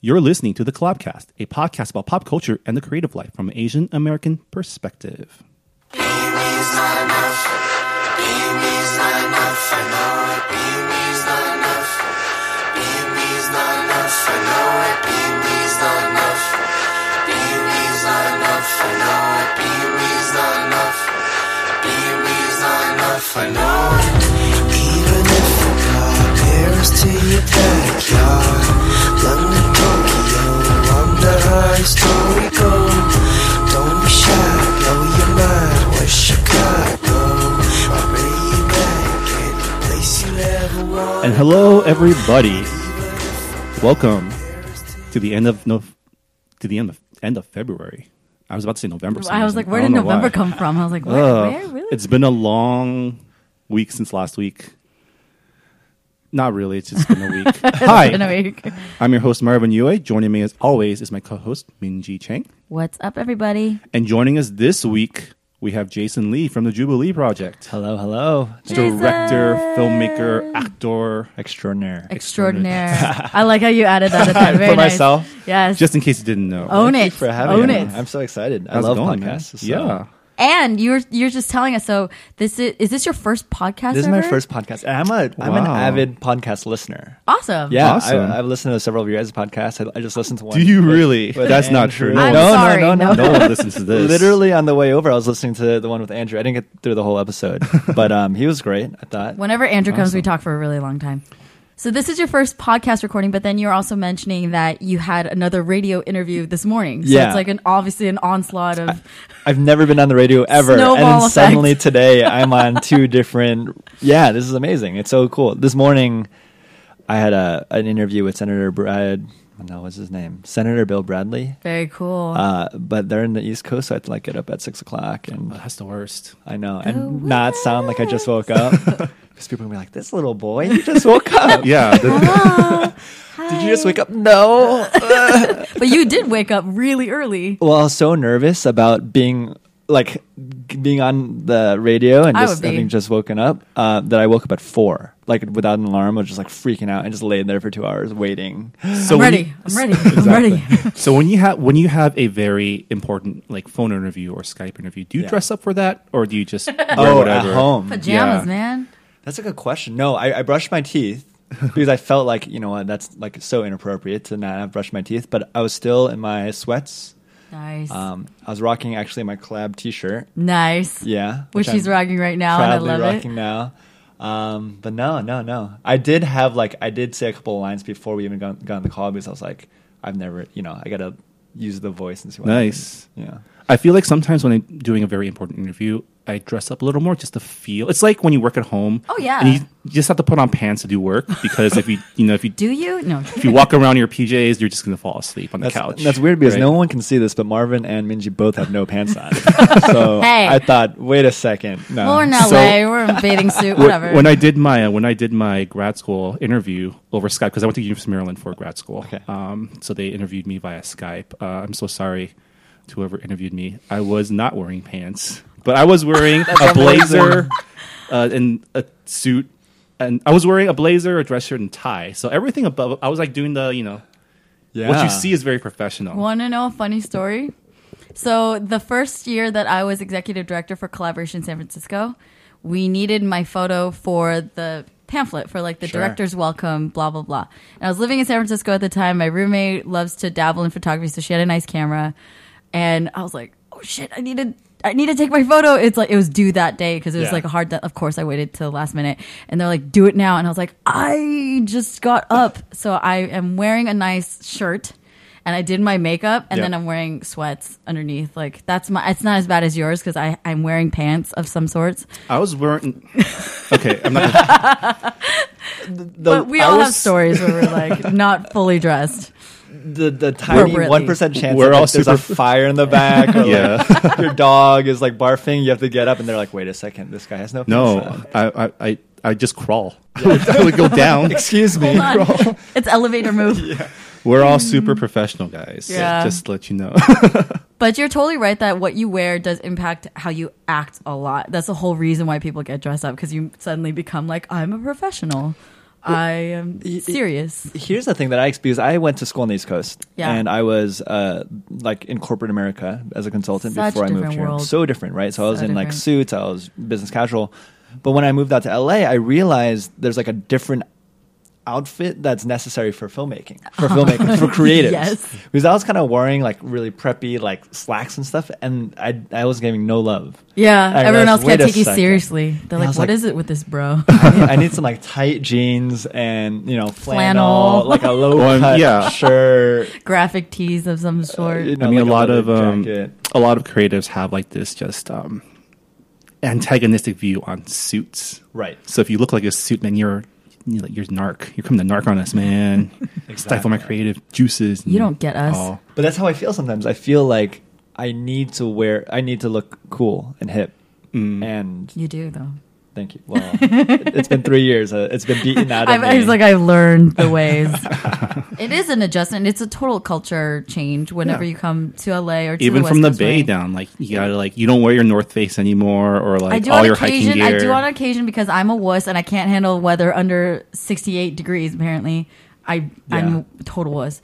You're listening to the Collabcast, a podcast about pop culture and the creative life from an Asian American perspective. Even if I got Paris to your backyard, London, wonder how your story go. Don't be shy, blow your mind. Where Chicago? I'll bring you back any place you ever want. And hello, everybody. Welcome to the end of no, to the end of end of February. I was about to say November. I was like, where did November why. come from? I was like, where? Ugh. where? Really? It's been a long week since last week. Not really. It's just been a week. Hi, in a week. I'm your host Marvin Yueh. Joining me as always is my co-host Minji Chang, What's up, everybody? and joining us this week we have Jason Lee from the Jubilee Project. Hello, hello. Director, filmmaker, actor. Extraordinaire. Extraordinaire. I like how you added that at the end. Very For nice. myself. Yes. Just in case you didn't know. own Thank it. you for having own me. it. I'm so excited. How's I love going, man? podcasts. so- Yeah. And you're you're just telling us. So this is is this your first podcast? This is my ever? first podcast. And I'm a am an Wow. avid podcast listener. Awesome. Yeah, Awesome. I, I've listened to several of your guys' podcasts. I, I just listened to one. Do you with- really? with That's not Andrew. true. I'm no, sorry, no, no, no. No one listens to this. Literally on the way over, I was listening to the one with Andrew. I didn't get through the whole episode, but um, he was great. I thought. Whenever Andrew comes, we talk for a really long time. So this is your first podcast recording, but then you're also mentioning that you had another radio interview this morning. So Yeah. it's like an obviously an onslaught of I've never been on the radio ever, and then effect. suddenly today I'm on two different. Yeah, this is amazing. It's so cool. This morning, I had a an interview with Senator Brad. No, what's his name? Senator Bill Bradley. very cool. Uh, but they're in the East Coast, so I have to like get up at six o'clock, and Oh, that's the worst. I know, The and not sound like I just woke up. Because people are gonna be like, "This little boy, you just woke up. Yeah. the- Did you just wake up? No." but you did wake up really early. Well, I was so nervous about being like being on the radio and I just would be. having just woken up uh, that I woke up at four, like without an alarm. I was just like freaking out and just laid there for two hours waiting. so I'm when ready. you- I'm ready. I'm ready. So when you have when you have a very important like phone interview or Skype interview, do you Yeah. dress up for that or do you just wear oh, whatever? at home. Pajamas, Yeah. man. That's a good question. No, I, I brushed my teeth because I felt like you know what that's like so inappropriate to not have brushed my teeth, but I was still in my sweats. Nice. Um, I was rocking actually my collab T-shirt. nice. Yeah, Which I'm he's rocking right now, and I proudly love rocking it. now. Um, but no, no, no. I did have like I did say a couple of lines before we even got, got on the call because I was like, I've never, you know, I gotta use the voice and see what Nice. happens. Yeah. I feel like sometimes when I'm doing a very important interview, I dress up a little more just to feel. It's like when you work at home. Oh, yeah. and you just have to put on pants to do work because if you you know if you Do you? No. if you walk around in your PJs, you're just gonna fall asleep on the That's, couch. that's weird because right? no one can see this, but Marvin and Minji both have no pants on. so Hey. I thought, wait a second, no. Well, we're in So- LA. we're in bathing suit. Whatever. When I did my uh, when I did my grad school interview over Skype because I went to University of Maryland for grad school. Okay. Um, so they interviewed me via Skype. Uh, I'm so sorry to whoever interviewed me. I was not wearing pants, but I was wearing a blazer uh, and a suit, and I was wearing a blazer, a dress shirt, and tie. So everything above, I was like doing the you know yeah. what you see is very professional. Want to know a funny story? So the first year that I was executive director for Collaboration San Francisco, we needed my photo for the pamphlet for like the Sure. director's welcome, blah blah blah. And I was living in San Francisco at the time. My roommate loves to dabble in photography, so she had a nice camera, and I was like, oh shit, I need needed. I need to take my photo. It's like it was due that day because it was Yeah. like a hard. De- of course, I waited till the last minute, and they're like, "Do it now!" And I was like, "I just got up, so I am wearing a nice shirt, and I did my makeup, and Yep. then I'm wearing sweats underneath. Like that's my. It's not as bad as yours because I I'm wearing pants of some sorts. I was wearing. Okay, I'm not. Gonna, The- but we I all have stories where we're like not fully dressed. The the tiny one percent chance We're that all like, there's a super- fire in the back, or Yeah. like, your dog is like barfing. You have to get up, and they're like, "Wait a second, this guy has no." no. I, I I I just crawl. I would, I would go down. Excuse me. It's elevator move. yeah. We're all super professional guys. Yeah. Just to let you know. But you're totally right that what you wear does impact how you act a lot. That's the whole reason why people get dressed up because you suddenly become like, I'm a professional. I am serious. Here's the thing that I experienced. I went to school on the East Coast, Yeah. and I was uh, like in corporate America as a consultant Such before I moved different here. world. So different, right? So I was So in like suits, I was business casual. But when I moved out to LA, I realized there's like a different outfit that's necessary for filmmaking, for filmmakers, for creatives. Yes. Because I was kind of wearing like really preppy like slacks and stuff, and I I was getting no love. Yeah, I everyone realized, else can't wait a take you seriously. They're I like, was "What like- is it with this bro?" I need, some like tight jeans and you know flannel, Flannel. like a low Well, cut yeah. shirt. Graphic tees of some sort. you know, I mean, like a lot leather of um, jacket. a lot of creatives have like this just um, antagonistic view on suits. right. So if you look like a suit, man, you're you're, like, you're narc. You're coming to narc on us, man. Stifle my creative juices. You don't get us. all. But that's how I feel sometimes. I feel like I need to wear, I need to look cool and hip. Mm. And you do though. Thank you. Well, it, has been three years. Uh, it's been beaten out of I've, me. I was like, I've learned the ways. it is an adjustment. It's a total culture change whenever Yeah. you come to LA or to Even the from the West Coast bay way. down, like you gotta like you don't wear your North Face anymore, or like I do all on your occasion. hiking gear. I do on occasion because I'm a wuss and I can't handle weather under 68 degrees. Apparently, I I'm a total wuss.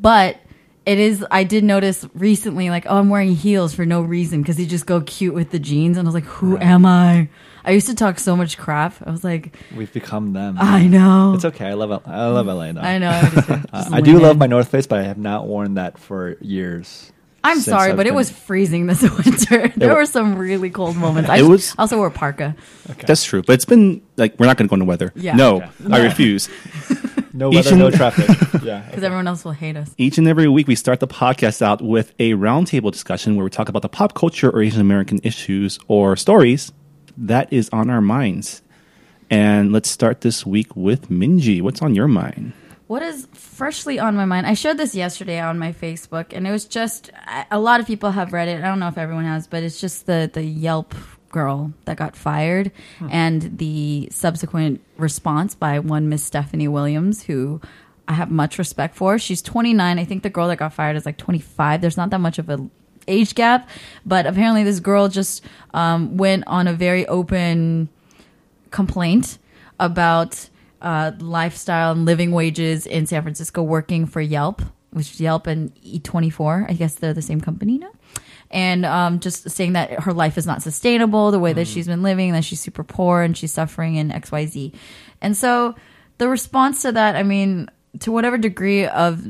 But it is. I did notice recently, like, oh, I'm wearing heels for no reason because they just go cute with the jeans, and I was like, who am I? I used to talk so much crap. I was like, We've become them. I know. It's okay. I love I love LA though. I know. I, just, just I do lean love my North Face, but I have not worn that for years. I'm sorry, I've but it was freezing this winter. there wa- were some really cold moments. I was- also wore parka. That's true, but it's been like we're not going to go into weather. Yeah. No, Okay. I refuse. no Each weather, no traffic. Yeah. because everyone else will hate us. Each and every week, we start the podcast out with a roundtable discussion where we talk about the pop culture or Asian American issues or stories that is on our minds. And let's start this week with Minji. What's on your mind? What is freshly on my mind? I shared this yesterday on my Facebook, and it was just a lot of people have read it. I don't know if everyone has, but it's just the the Yelp girl that got fired hmm. and the subsequent response by one Miss Stephanie Williams, who I have much respect for. She's 29. I think the girl that got fired is like 25. There's not that much of a age gap, but apparently this girl just um, went on a very open complaint about uh, lifestyle and living wages in San Francisco working for Yelp, which is Yelp and Eat24. I guess they're the same company now. And um, just saying that her life is not sustainable the way that she's been living, that she's super poor and she's suffering in XYZ. And so the response to that, I mean, to whatever degree of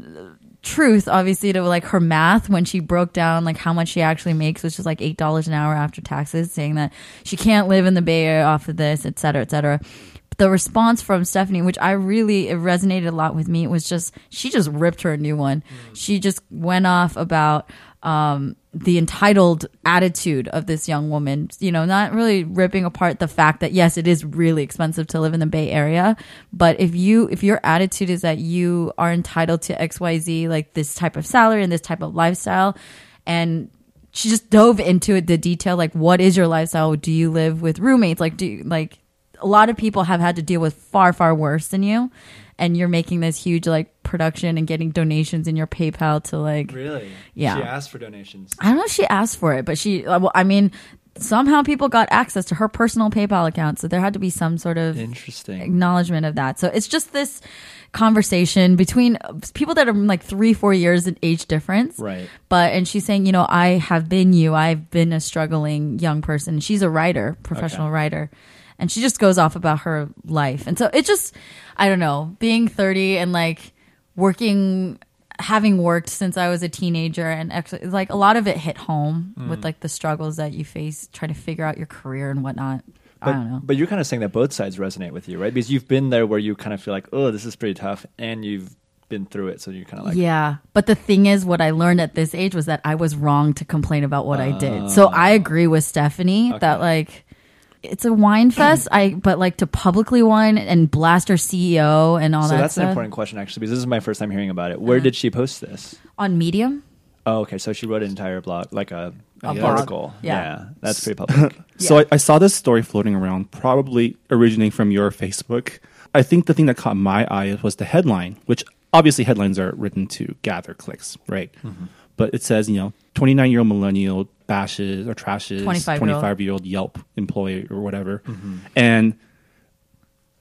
truth obviously to like her math when she broke down like how much she actually makes which is like eight dollars an hour after taxes saying that she can't live in the bay area off of this et cetera et cetera. The response from stephanie which i really it resonated a lot with me was just she just ripped her a new one. She just went off about um, the entitled attitude of this young woman, you know, not really ripping apart the fact that yes, it is really expensive to live in the Bay Area, but if you if your attitude is that you are entitled to XYZ like this type of salary and this type of lifestyle and she just dove into it the detail like what is your lifestyle? Do you live with roommates? Like do you, like a lot of people have had to deal with far far worse than you and you're making this huge like production and getting donations in your PayPal to like Really? Yeah. She asked for donations. I don't know if she asked for it, but she, uh, well, I mean, somehow people got access to her personal PayPal account. So there had to be some sort of Interesting. acknowledgement of that. So it's just this conversation between uh, people that are like three, four years in age difference. Right. But, and she's saying, you know, I have been you. I've been a struggling young person. She's a writer, professional Okay. writer. And she just goes off about her life. And so it just, I don't know, being 30 and like working, having worked since I was a teenager and actually, like a lot of it hit home Mm. with like the struggles that you face trying to figure out your career and whatnot. But, I don't know. but you're kind of saying that both sides resonate with you, right? Because you've been there where you kind of feel like, oh, this is pretty tough, and you've been through it, so you're kind of like, yeah. But the thing is, what I learned at this age was that I was wrong to complain about what I did. So I agree with Stephanie that like it's a whine fest. I but like to publicly whine and blast her CEO and all So that So that's an important question, actually, because this is my first time hearing about it. Where Uh-huh. did she post this? on Medium. Oh, okay. So she wrote an entire blog, like a, A an article. Yeah. Yeah. that's pretty public. So Yeah. I, I saw this story floating around, probably originating from your Facebook. I think the thing that caught my eye was the headline, which obviously headlines are written to gather clicks, right? But it says, you know, 29 year old millennial bashes or trashes 25-year-old. 25 year old Yelp employee or whatever. And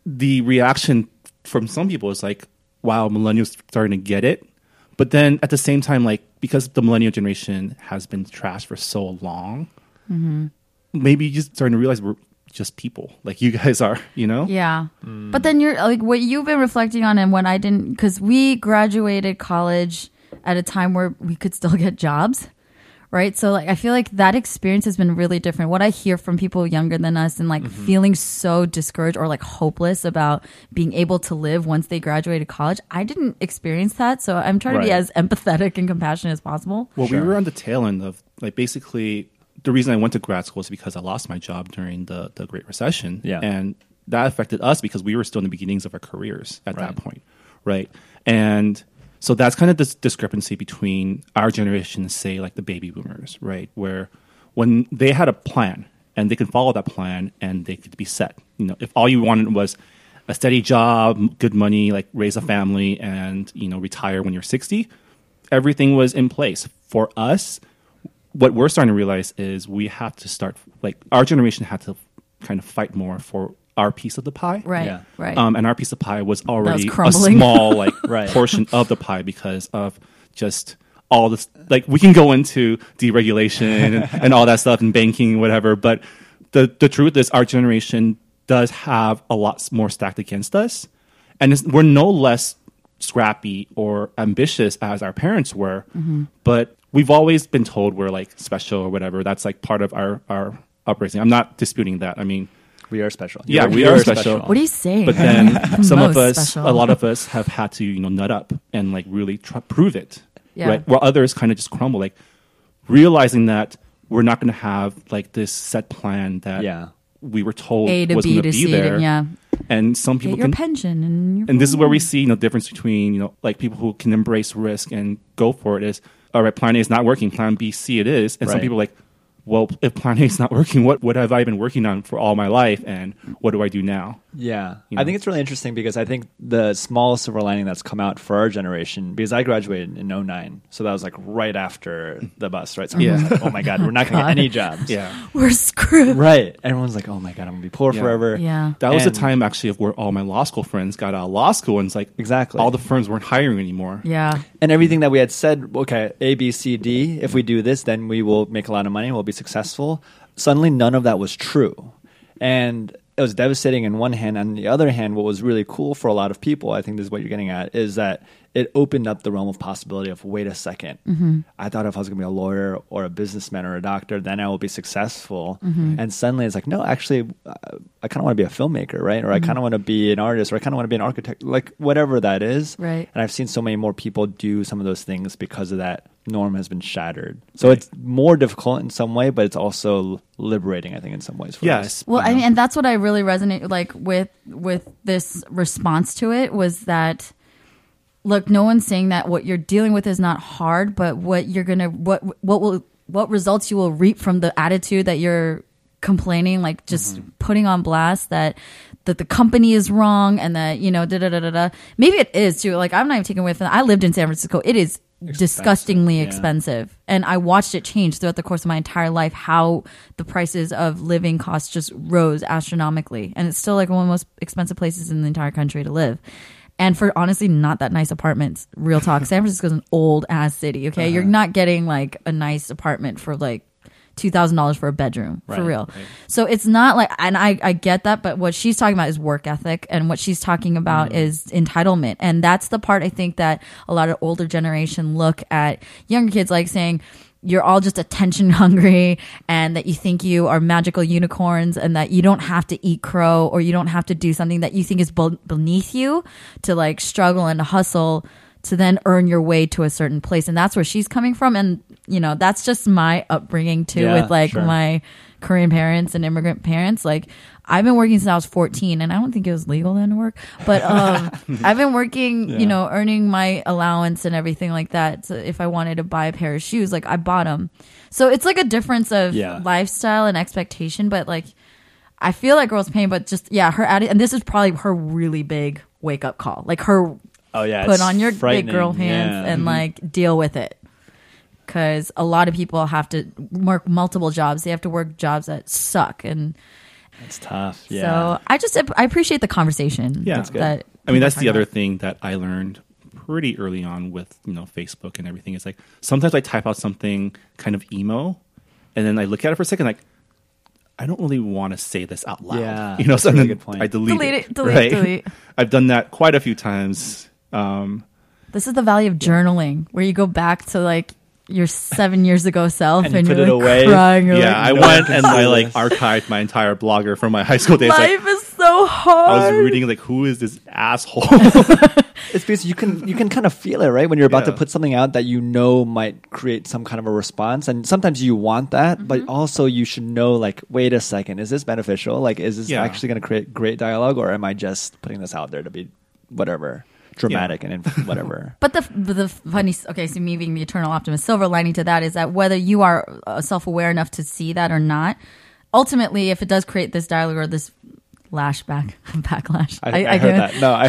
the reaction from some people is like, wow, millennials starting to get it. But then at the same time, like because the millennial generation has been trashed for so long, maybe you're just starting to realize we're just people, like you guys are. You know? Yeah. Mm. But then you're like what you've been reflecting on and when I didn't because we graduated college at a time where we could still get jobs. Right. So like I feel like that experience has been really different. What I hear from people younger than us and like mm-hmm. feeling so discouraged or like hopeless about being able to live once they graduated college, I didn't experience that. So I'm trying to be as empathetic and compassionate as possible. Well, we were on the tail end of like basically the reason I went to grad school is because I lost my job during the the Great Recession. Yeah. and that affected us because we were still in the beginnings of our careers at Right. that point, right? And so that's kind of this discrepancy between our generation say like the baby boomers, right? Where when they had a plan and they can follow that plan and they could be set. You know, if all you wanted was a steady job, good money, like raise a family and, you know, retire when you're 60, everything was in place. For us, what we're starting to realize is we have to start like our generation had to kind of fight more for our piece of the pie. Right. Yeah. Right. Um, and our piece of pie was already a small like Right. portion of the pie because of just all this like we can go into deregulation and, and all that stuff and banking and whatever but the the truth is our generation does have a lot more stacked against us and it's, we're no less scrappy or ambitious as our parents were but we've always been told we're like special or whatever that's like part of our our upbringing i'm not disputing that i mean We are special. Yeah, You're- we you're are special. what are you saying? but then some of us, special. a lot of us, have had to you know nut up and like really try, prove it, Yeah. right? While others kind of just crumble, like realizing that we're not going to have like this set plan that Yeah. we were told A to was going to be C there. to yeah. And some people Get your can, pension and your and this is where we see you know difference between you know like people who can embrace risk and go for it is all right plan a is not working plan b c it is and some people are like well if plan a is not working what what have i been working on for all my life and what do i do now Yeah. You I think it's really interesting because I think the small silver lining that's come out for our generation, because I graduated in 09. So that was like right after the bus, right? So Yeah. everyone's like, oh my God, we're not going to get any jobs. yeah We're screwed. Right. Everyone's like, oh my God, I'm going to be poor Yeah. forever. Yeah. That was the time actually of where all my law school friends got out of law school, and it's like Exactly. all the firms weren't hiring anymore. Yeah. And everything that we had said, okay, A, B, C, D, if we do this, then we will make a lot of money, we'll be successful. Suddenly, none of that was true. And it was devastating in one hand. On the other hand, what was really cool for a lot of people, I think this is what you're getting at, is that it opened up the realm of possibility of wait a 2nd I thought if I was going to be a lawyer or a businessman or a doctor, then I will be successful. And suddenly it's like, no, actually, uh, I kind of want to be a filmmaker, right? Or I kind of want to be an artist, or I kind of want to be an architect, like whatever that is. Right. And I've seen so many more people do some of those things because of that norm has been shattered. So Right. it's more difficult in some way, but it's also liberating, I think, in some ways. For us. Yes. Well, I know. mean, and that's what I really resonate like with with this response to it was that look, no one's saying that what you're dealing with is not hard, but what you're gonna what what will what results you will reap from the attitude that you're complaining, like just mm-hmm. putting on blast that that the company is wrong and that you know da da da da da. Maybe it is too. Like I'm not even taking away from. I lived in San Francisco. It is disgustingly yeah. expensive and i watched it change throughout the course of my entire life how the prices of living costs just rose astronomically and it's still like one of the most expensive places in the entire country to live and for honestly not that nice apartments real talk san francisco's an old ass city okay you're not getting like a nice apartment for like $2000 for a bedroom for real right. so it's not like, and I, I get that, but what she's talking about is work ethic, and what she's talking about Mm. is entitlement, and that's the part I think that a lot of older generation look at younger kids like saying. You're all just attention hungry, and that you think you are magical unicorns, and that you don't have to eat crow, or you don't have to do something that you think is be- beneath you to like struggle and hustle to then earn your way to a certain place. And that's where she's coming from. And, you know, that's just my upbringing too, Yeah, with like sure. my Korean parents and immigrant parents. Like I've been working since I was 14 and I don't think it was legal then to work, but um, I've been working, you know, earning my allowance and everything like that. So if I wanted to buy a pair of shoes, like I bought them. So it's like a difference of Yeah. lifestyle and expectation, but like I feel like girls pain, but just yeah, her attitude, and this is probably her really big wake up call. Like her Oh, yeah. put on your big girl hands Yeah. Mm-hmm. and like deal with it. Because a lot of people have to work multiple jobs. They have to work jobs that suck, and It's tough. Yeah. so I just I appreciate the conversation. Yeah. That's good. that I mean, that's talking the other about. thing that I learned pretty early on with you know Facebook and everything. Is like sometimes I type out something kind of emo, and then I look at it for a second, like I don't really want to say this out loud. Yeah, you know, that's so a really then good point. I delete, Delete it. it, delete, right? delete. I've done that quite a few times. Um, This is the value of journaling, where you go back to like your seven years ago self And and, you you're put it like away. crying. You're yeah, like, I no went one and I like archived my entire blogger from my high school days. Like, life is so hard. I was reading like, who is this asshole? It's because you can you can kind of feel it, right? When you're about to put something out that you know might create some kind of a response, and sometimes you want that, but Mm-hmm. also you should know, like, wait a second, is this beneficial? Like, is this Yeah. actually going to create great dialogue, or am I just putting this out there to be whatever dramatic and inf- whatever? But the the funny okay, so me being the eternal optimist, silver lining to that is that whether you are uh, self aware enough to see that or not, ultimately, if it does create this dialogue or this lashback backlash, I, I, heard that. No, I.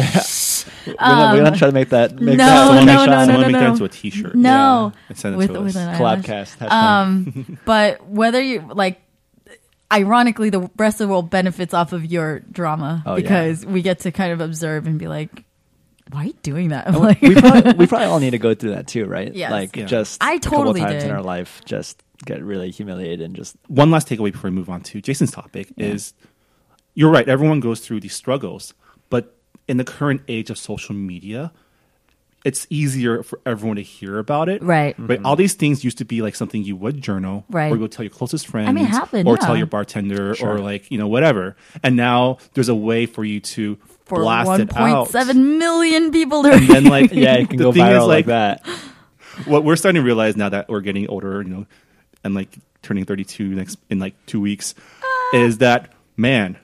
we're, not, we're not trying to make that. Make no, that no, one no, no, Someone no, make that into a T-shirt. No, And send it with to with us. Collabcast. Um, but whether you like, ironically, the rest of the world benefits off of your drama Oh, yeah. because we get to kind of observe and be like, "Why are you doing that?" Like, we, probably, we probably all need to go through that too, right? Yes. Like Yeah. just I totally couple times did. in our life, just get really humiliated and just one last takeaway before we move on to Jason's topic is you're right. Everyone goes through these struggles, but in the current age of social media, it's easier for everyone to hear about it. Right. Right. Mm-hmm. All these things used to be like something you would journal, Right. Or go tell your closest friends, mean, it happened, or yeah. tell your bartender, Sure. or like you know whatever. And now there's a way for you to for blast it out. 1.7 million people to And then like yeah, it can the go thing viral is, like that. what we're starting to realize now that we're getting older, you know, and like turning 32 next in like two weeks, Ah. is that man,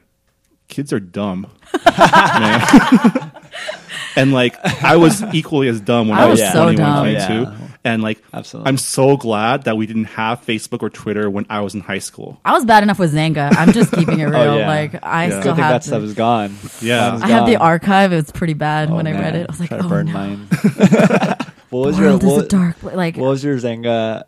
kids are dumb, man. and like I was equally as dumb when I I, was was so 21, dumb. 22. Yeah. And like, Absolutely. I'm so glad that we didn't have Facebook or Twitter when I was in high school. I was bad enough with Xanga. I'm just keeping it oh, real. Oh, yeah. Like I Yeah. I still think have. that stuff the- is gone. Yeah. Mine's I have the archive. It was pretty bad Oh, when I read it. I was like, Try oh burn no. mine. what was The your world is what, dark. Like what was your Xanga?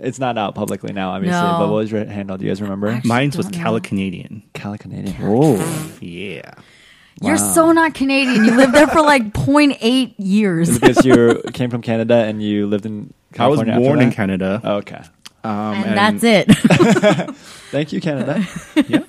It's not out publicly now, obviously. No. But what was your handle? Do you guys remember? Actually- Mine was don't. Cali Canadian. Cali Canadian. Oh, Yeah. You're wow. so not Canadian. You lived there for like 0.8 years. because you came from Canada and you lived in. I was California after born in that? Canada. Oh, okay. Um, and, that's it. Thank you, Canada. Yeah.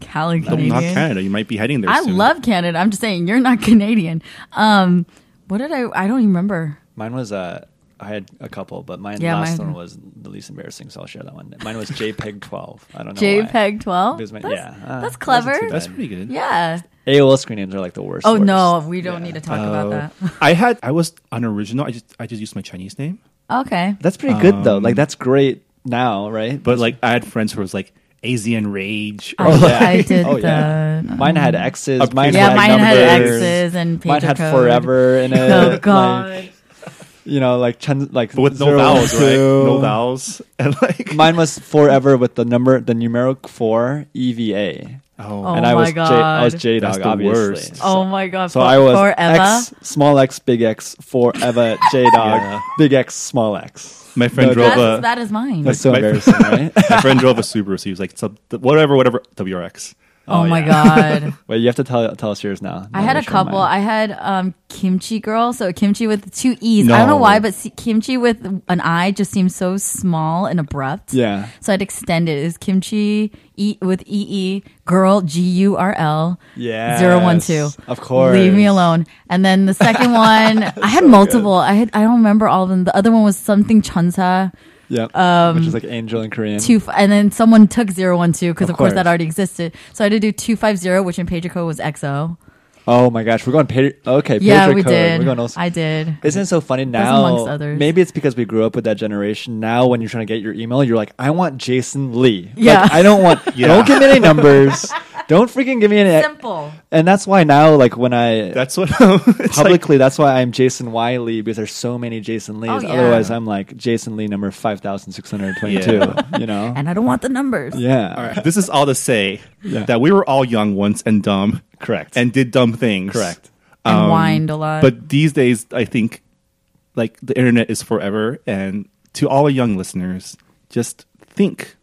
Cali No, Canadian. not Canada. You might be heading there I soon. love Canada. I'm just saying you're not Canadian. Um, what did I? I don't even remember. Mine was uh, I had a couple, but my Yeah, last mine- one was the least embarrassing, so I'll share that one. Mine was JPEG 12. I don't know. why. JPEG 12. My- That's, yeah, uh, that's clever. too That's pretty good. Yeah. AOL screen names are like the worst. Oh worst. no, we don't Yeah. need to talk about Oh. that. I had I was unoriginal. I just I just used my Chinese name. Okay. That's pretty good though. Um, Like that's great now, right? But like I had friends who was like Asian Rage. I, Or, yeah. I did Oh, yeah. the. Mine had X's. Mine yeah, had mine had numbers. X's and Mine had code. forever in it. Oh like, god. You know, like chen, like but with no zero, vowels, right? No vowels. And like Mine was forever with the number, the numeric four EVA, oh, Oh I my was J, I was God. J That's dog, the obviously. worst. oh my god. So for, I was forever. X, small X, big X, forever J dog, Yeah. big X, small X. my friend No, drove That's, a that is mine. That's so My- embarrassing, right? my friend drove a Subaru. So he was like sub, whatever, whatever WRX. Oh, Oh, my yeah. god. Wait, you have to tell tell us yours now. I had a share couple. mine. I had um, kimchi girl, so kimchi with two e's. I don't know No. why, but see, kimchi with an i just seems so small and abrupt. yeah. So I'd extend it. Is kimchi e with ee girl g u r l Yeah. zero one two. Of course. Leave me alone. And then the second one, I had multiple. I had I don't remember all of them. The other one was something chunsa. Yep. Um, Which is like angel in Korean. Two, and then someone took zero one two because Of of, course. that already existed. So I had to do two five zero, which in pager code was XO. Oh my gosh, we're going pager. Okay, yeah, pager we code. did. We're going also. I did. Isn't it so funny amongst now? others. Maybe it's because we grew up with that generation. Now, when you're trying to get your email, you're like, I want Jason Lee. Yeah. Like, I don't want. Yeah. Don't give me any numbers. don't freaking give me an Simple. And that's why now, like when I That's what it's like, publicly, that's why I'm Jason Y. Lee because there's so many Jason Lees. Oh, yeah. Otherwise, I'm like Jason Lee number five thousand six hundred twenty-two. Yeah. You know. And I don't want the numbers. yeah. All right. This is all to say Yeah. that we were all young once and dumb Correct. and did dumb things. correct. And Um, whined a lot. But these days, I think like the internet is forever. And to all our young listeners, just think.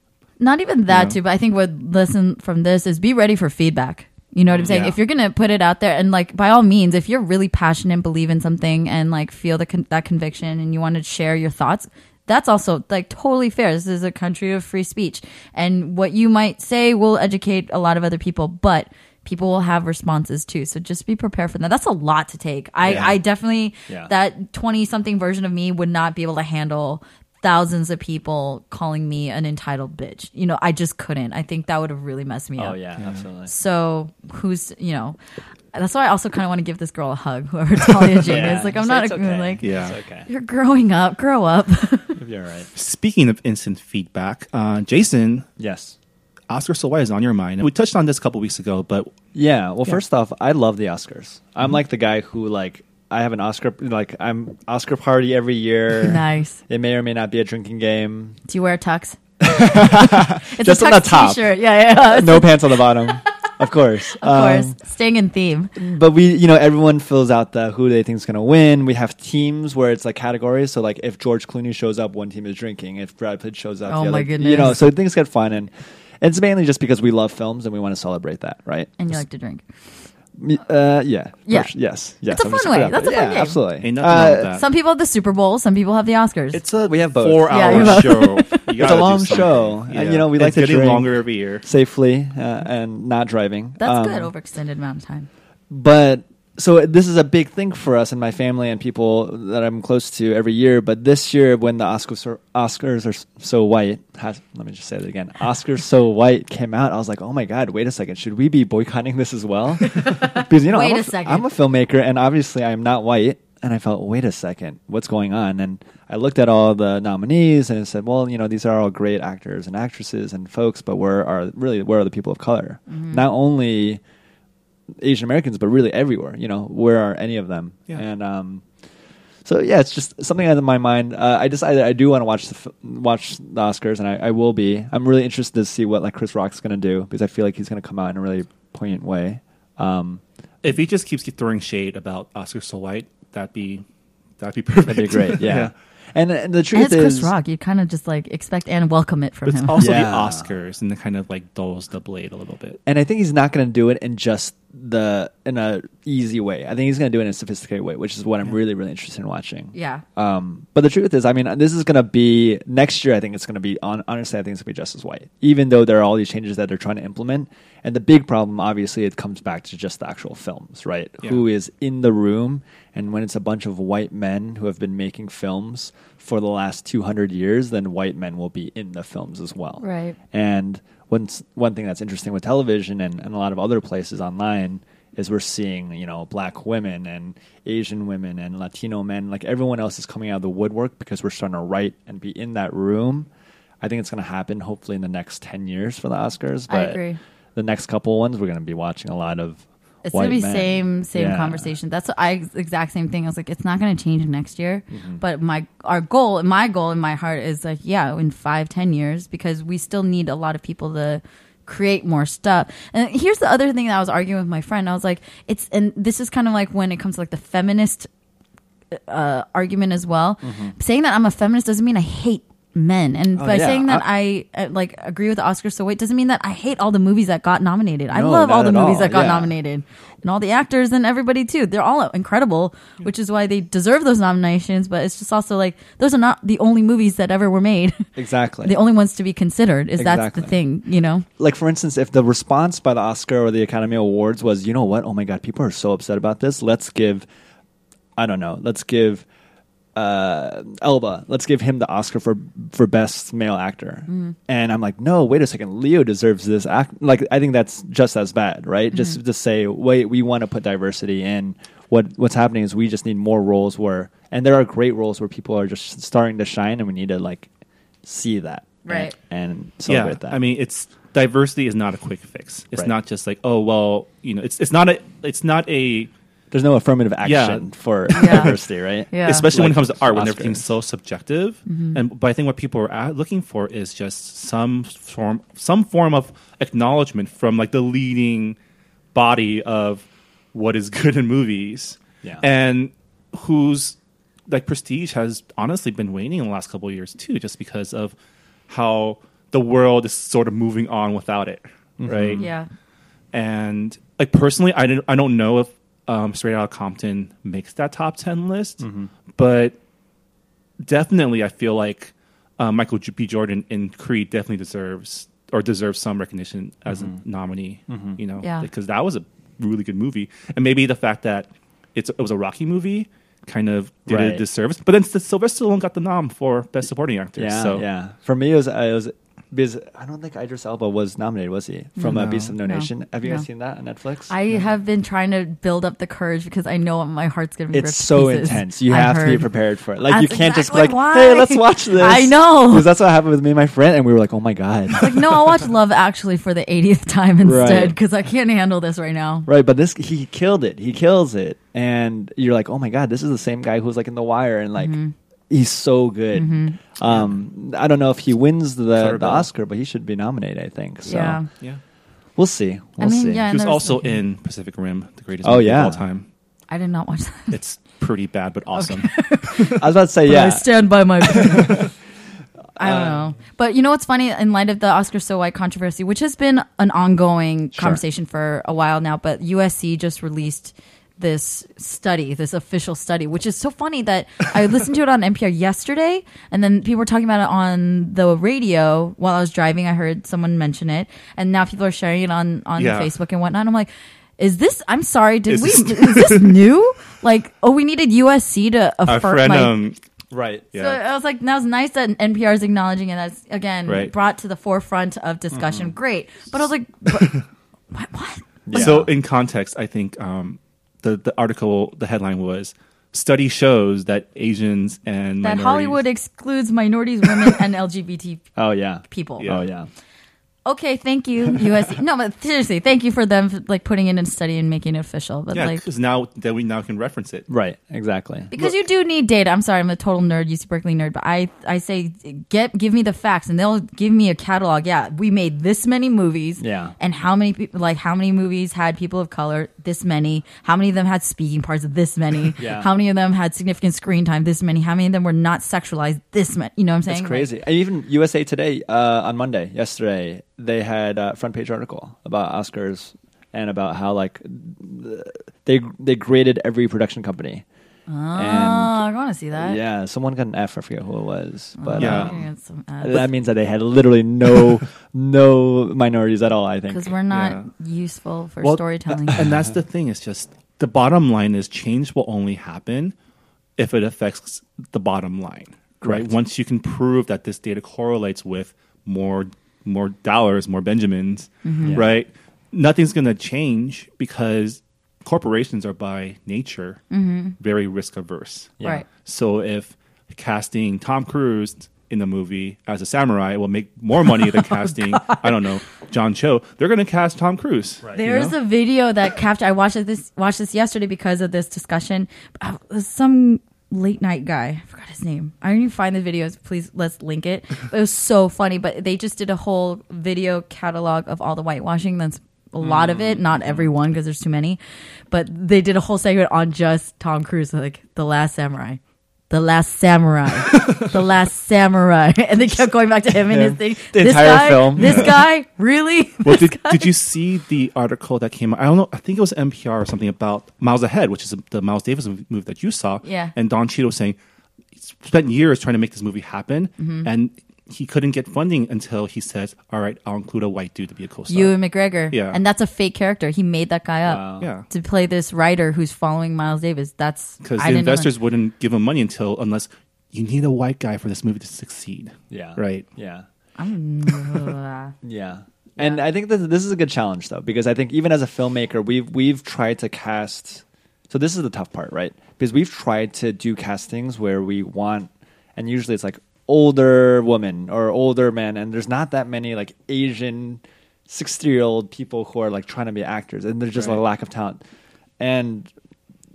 Not even that too, but I think what lesson from this is be ready for feedback. You know what I'm saying? Yeah. If you're gonna put it out there, and like by all means, if you're really passionate, and believe in something, and like feel the con- that conviction, and you want to share your thoughts, that's also like totally fair. This is a country of free speech, and what you might say will educate a lot of other people, but people will have responses too. So just be prepared for that. That's a lot to take. I Yeah. I definitely Yeah. that twenty something version of me would not be able to handle thousands of people calling me an entitled bitch. You know, I just couldn't. I think that would have really messed me Oh up. Oh yeah, absolutely. So who's you know, that's why I also kind of want to give this girl a hug, whoever Talia Jane is. Like I'm So not it's a, okay. like Yeah. It's okay. you're growing up, grow up. You're right. Speaking of instant feedback, uh, Jason, Yes. Oscar So White is on your mind. We touched on this a couple weeks ago, but Yeah. Well, first off, I love the Oscars. I'm like the guy who like I have an Oscar like I'm Oscar party every year. nice. It may or may not be a drinking game. Do you wear a tux? it's Just a on tux the top. T-shirt. Yeah, yeah. no pants on the bottom. Of course. Of course, um, staying in theme. but we, you know, everyone fills out the who they think is going to win. We have teams where it's like categories. So, like, if George Clooney shows up, one team is drinking. If Brad Pitt shows up, Oh the my other, goodness. You know, so things get fun, and it's mainly just because we love films and we want to celebrate that, right? And you like to drink. Uh, yeah. Yeah. First- yes. Yes. It's a I'm fun just way. it That's a fun yeah, game. Absolutely. Ain't nothing wrong with Uh, that. Some people have the Super Bowl. Some people have the Oscars. it's a We have both. four-hour Yeah, you have show. You It's gotta a do long something. show. And, you know, we like it's to getting drink. longer every year. safely uh, and not driving. That's Um, good. Overextended amount of time. but so this is a big thing for us and my family and people that I'm close to every year. But this year, when the Oscars are, Oscars are so white, has, let me just say that again. Oscars so white came out. I was like, oh my god, wait a second, should we be boycotting this as well? because you know, I'm a a. I'm a filmmaker, and obviously I am not white. And I felt, wait a second, what's going on? And I looked at all the nominees and said, well, you know, these are all great actors and actresses and folks, but where are really where are the people of color? Mm-hmm. Not only Asian Americans, but really everywhere. You know, where are any of them? Yeah. And um, so yeah, it's just something out of my mind. Uh, I decided I do want to watch the f- watch the Oscars, and I, I will be. I'm really interested to see what like Chris Rock's going to do because I feel like he's going to come out in a really poignant way. Um, If he just keeps throwing shade about Oscar So White, that'd be that'd be perfect. that'd be great. Yeah. And, and the And truth it's Chris Rock. You kind of just like expect and welcome it from But it's him. also Yeah. the Oscars, and it kind of like dulls the blade a little bit. and I think he's not going to do it in just the in a easy way. I think he's going to do it in a sophisticated way, which is what I'm really really interested in watching. yeah. Um, but the truth is, I mean, this is going to be next year. I think it's going to be on, honestly. I think it's going to be just as white, even though there are all these changes that they're trying to implement. And the big problem, obviously, it comes back to just the actual films, right? Yeah. Who is in the room, and when it's a bunch of white men who have been making films for the last two hundred years, then white men will be in the films as well, Right. And one one thing that's interesting with television and, and a lot of other places online is we're seeing you know black women and Asian women and Latino men like everyone else is coming out of the woodwork because we're starting to write and be in that room. I think it's going to happen hopefully in the next ten years for the Oscars. I But agree. The next couple ones we're going to be watching a lot of. It's gonna be men. same same Yeah. conversation. That's what I exact same thing. I was like, it's not gonna change next year. Mm-hmm. But my our goal, my goal in my heart is like, yeah, in five, ten years, because we still need a lot of people to create more stuff. And here's the other thing that I was arguing with my friend. I was like, it's and this is kind of like when it comes to like the feminist uh, argument as well. Saying that I'm a feminist doesn't mean I hate men, and. Oh, by yeah. saying that I, uh, like agree with Oscar Oscars so white doesn't mean that I hate all the movies that got nominated. I No, love all the movies all. that got Yeah. nominated, and all the actors and everybody too. They're all incredible, which is why they deserve those nominations. But it's just also like those are not the only movies that ever were made. Exactly. the only ones to be considered is that's the thing, you know. like for instance, if the response by the Oscar or the Academy Awards was, you know what, oh my god, people are so upset about this. Let's give, I don't know, let's give uh, Elba, let's give him the Oscar for for best male actor. Mm-hmm. And I'm like, no, wait a second, Leo deserves this act. Like I think that's just as bad, right? Mm-hmm. Just to say, wait, we want to put diversity in. What what's happening is we just need more roles where, and there are great roles where people are just starting to shine, and we need to like see that, Right. and, and celebrate that. I mean, it's diversity is not a quick fix. It's Right. not just like, oh well, you know, it's it's not a it's not a There's no affirmative Yeah. action for Yeah. diversity, right? Yeah. especially when it comes to art when Oscars. everything's so subjective. Mm-hmm. And but I think what people are at, looking for is just some form some form of acknowledgement from like the leading body of what is good in movies. Yeah. And whose like prestige has honestly been waning in the last couple of years too, just because of how the world is sort of moving on without it. Right? Mm-hmm. Yeah. and like personally, I didn't. I don't know if um, Straight Outta Compton makes that top ten list, Mm-hmm. but definitely, I feel like uh, Michael J- B. Jordan in Creed definitely deserves or deserves some recognition as a Mm-hmm. nominee. You know, Yeah. because that was a really good movie, and maybe the fact that it's it was a Rocky movie kind of did it a disservice. But then Sylvester Stallone got the nom for best supporting actor. Yeah, so yeah. For me, it was, it was because I don't think Idris Elba was nominated, was he? From uh, No. Beast of No, No. Nation. Have you guys seen that on Netflix? I have been trying to build up the courage because I know my heart's gonna be. it's so intense. You I've have to be prepared for it. Like you can't just be like, why. "Hey, let's watch this." I know. because that's what happened with me and my friend, and we were like, "Oh my god." Like no, I'll watch Love Actually for the 80th time instead Right. because I can't handle this right now. Right, but this he killed it. He kills it, and you're like, oh my god, this is the same guy who's like in The Wire, and like Mm-hmm. He's so good. Um, I don't know if he wins the, the Oscar, but he should be nominated. I think. So Yeah. yeah. we'll see. We'll mean, see. yeah. He was there's- also in Pacific Rim, the greatest Oh, movie yeah. of all time. I did not watch that. It's pretty bad, but awesome. I was about to say, yeah. I stand by my. I don't Uh, know, but you know what's funny? In light of the Oscar so white controversy, which has been an ongoing Sure. conversation for a while now, but USC just released this study, this official study, which is so funny that I listened to it on NPR yesterday, and then people were talking about it on the radio while I was driving. I heard someone mention it, and now people are sharing it on on Yeah. Facebook and whatnot. I'm like. Is this? I'm sorry. Did Is we? this- is this new? Like, oh, we needed USC to affirm. friend, like, um, right. yeah. so I was like, that was nice that NPR is acknowledging it. That's again Right. brought to the forefront of discussion. Mm-hmm. Great, but I was like, what? What? Yeah. So in context, I think um, the the article, the headline was "Study shows that Asians and That Hollywood excludes minorities, women, and LGBT Oh yeah. people. Yeah. Oh yeah. Okay, thank you, USC. no, but seriously, thank you for them for, like putting it in a study and making it official. But Yeah, like. because now that we now can reference it. Right. Exactly. Because you do need data. I'm sorry, I'm a total nerd, UC Berkeley nerd, but I, I say get give me the facts, and they'll give me a catalog. Yeah, we made this many movies. Yeah. and how many people like how many movies had people of color? This many. How many of them had speaking parts? This many. Yeah. How many of them had significant screen time? This many. How many of them were not sexualized? This many. You know what I'm saying? It's crazy. And even USA Today uh, on Monday, yesterday, they had a front page article about Oscars and about how like they they graded every production company. Like, oh, I want to see that. Yeah, someone got an F. I forget who it was, but Yeah. um, that means that they had literally no no minorities at all. I think. Because we're not Yeah. useful for Well, storytelling. and that's the thing. It's just the bottom line is change will only happen if it affects the bottom line, right? Correct. Once you can prove that this data correlates with more more dollars, more Benjamins, Mm-hmm. Yeah. right? Nothing's going to change because corporations are by nature very risk averse. Yeah. Right. So if casting Tom Cruise in the movie as a samurai will make more money than casting I don't know John Cho, they're going to cast Tom Cruise. Right. There's a video that captured. I watched this watched this yesterday because of this discussion. Uh, Some late night guy, I forgot his name. I didn't even find the videos. Please let's link it. But it was so funny. But they just did a whole video catalog of all the whitewashing. That's a lot of it, mm. not everyone because there's too many. But they did a whole segment on just Tom Cruise, like the Last Samurai. The last samurai, the last samurai, and they kept going back to him and his thing. The this entire guy, film. this guy, really? Well, did, did you see the article that came out? I don't know. I think it was NPR or something about Miles Ahead, which is the Miles Davis movie that you saw. Yeah. And Don Cheadle saying he spent years trying to make this movie happen, Mm-hmm. and he couldn't get funding until he says, "All right, I'll include a white dude to be a co-star." Ewan McGregor. Yeah. And that's a fake character. He made that guy up Wow. yeah. to play this writer who's following Miles Davis. That's Because the investors that. wouldn't give him money until unless you need a white guy for this movie to succeed. Yeah. Right. Yeah. I'm- Yeah. And I think that this is a good challenge though, because I think even as a filmmaker, we've we've tried to cast. So this is the tough part, right? Because we've tried to do castings where we want, and usually it's like older woman or older men, and there's not that many like Asian sixty year old people who are like trying to be actors, and there's just a lack of talent. And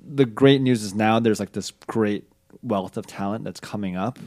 the great news is now there's like this great wealth of talent that's coming up,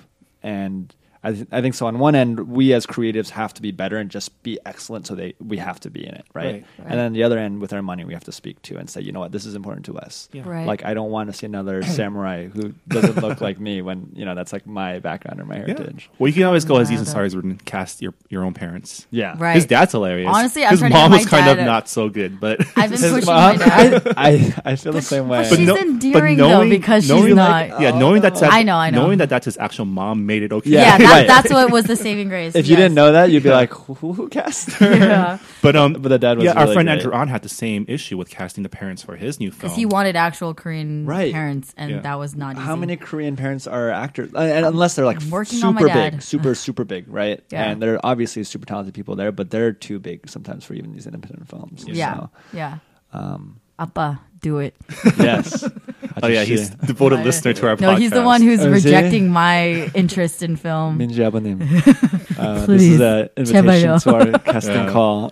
and I, th- I think so. On one end, we as creatives have to be better and just be excellent, so they we have to be in it, right? Right. And then the other end, with our money, we have to speak to and say, you know what, this is important to us. Yeah. Right. Like I don't want to see another samurai who doesn't look like me when you know that's like my background or my Yeah. heritage. Well, you can always go as Yeah, Ethan that- Stars and cast your, your own parents. Yeah, Right. His dad's hilarious. Honestly, I'm his mom get was kind of a- not so good, but I've been His pushing mom- my dad. I, I feel the same way. but she's endearing, though, because she's knowing, not- Like, yeah, knowing that's oh. I know, I know. knowing that that's his actual mom made it okay. Yeah, Yeah, that, right. that's what was the saving grace. if you didn't know that, you'd be like, who, who cast her? yeah, But um, But the dad was yeah, our friend great. Andrew Ahn had the same issue with casting the parents for his new film. because he wanted actual Korean Right. parents, and Yeah. that was not easy. How many Korean parents are actors? Uh, unless they're like working on my super dad. big, super super big, right? Yeah. And there are obviously super talented people there, but they're too big sometimes for even these independent films. Yeah, So, yeah. um, Appa, do it. yes. oh yeah, he's a devoted Right. listener to our No, podcast. he's the one who's Oh, is he? rejecting my interest in film. Minji Abonim. Uh, this Please. is an invitation 제발요. to our casting Yeah. call.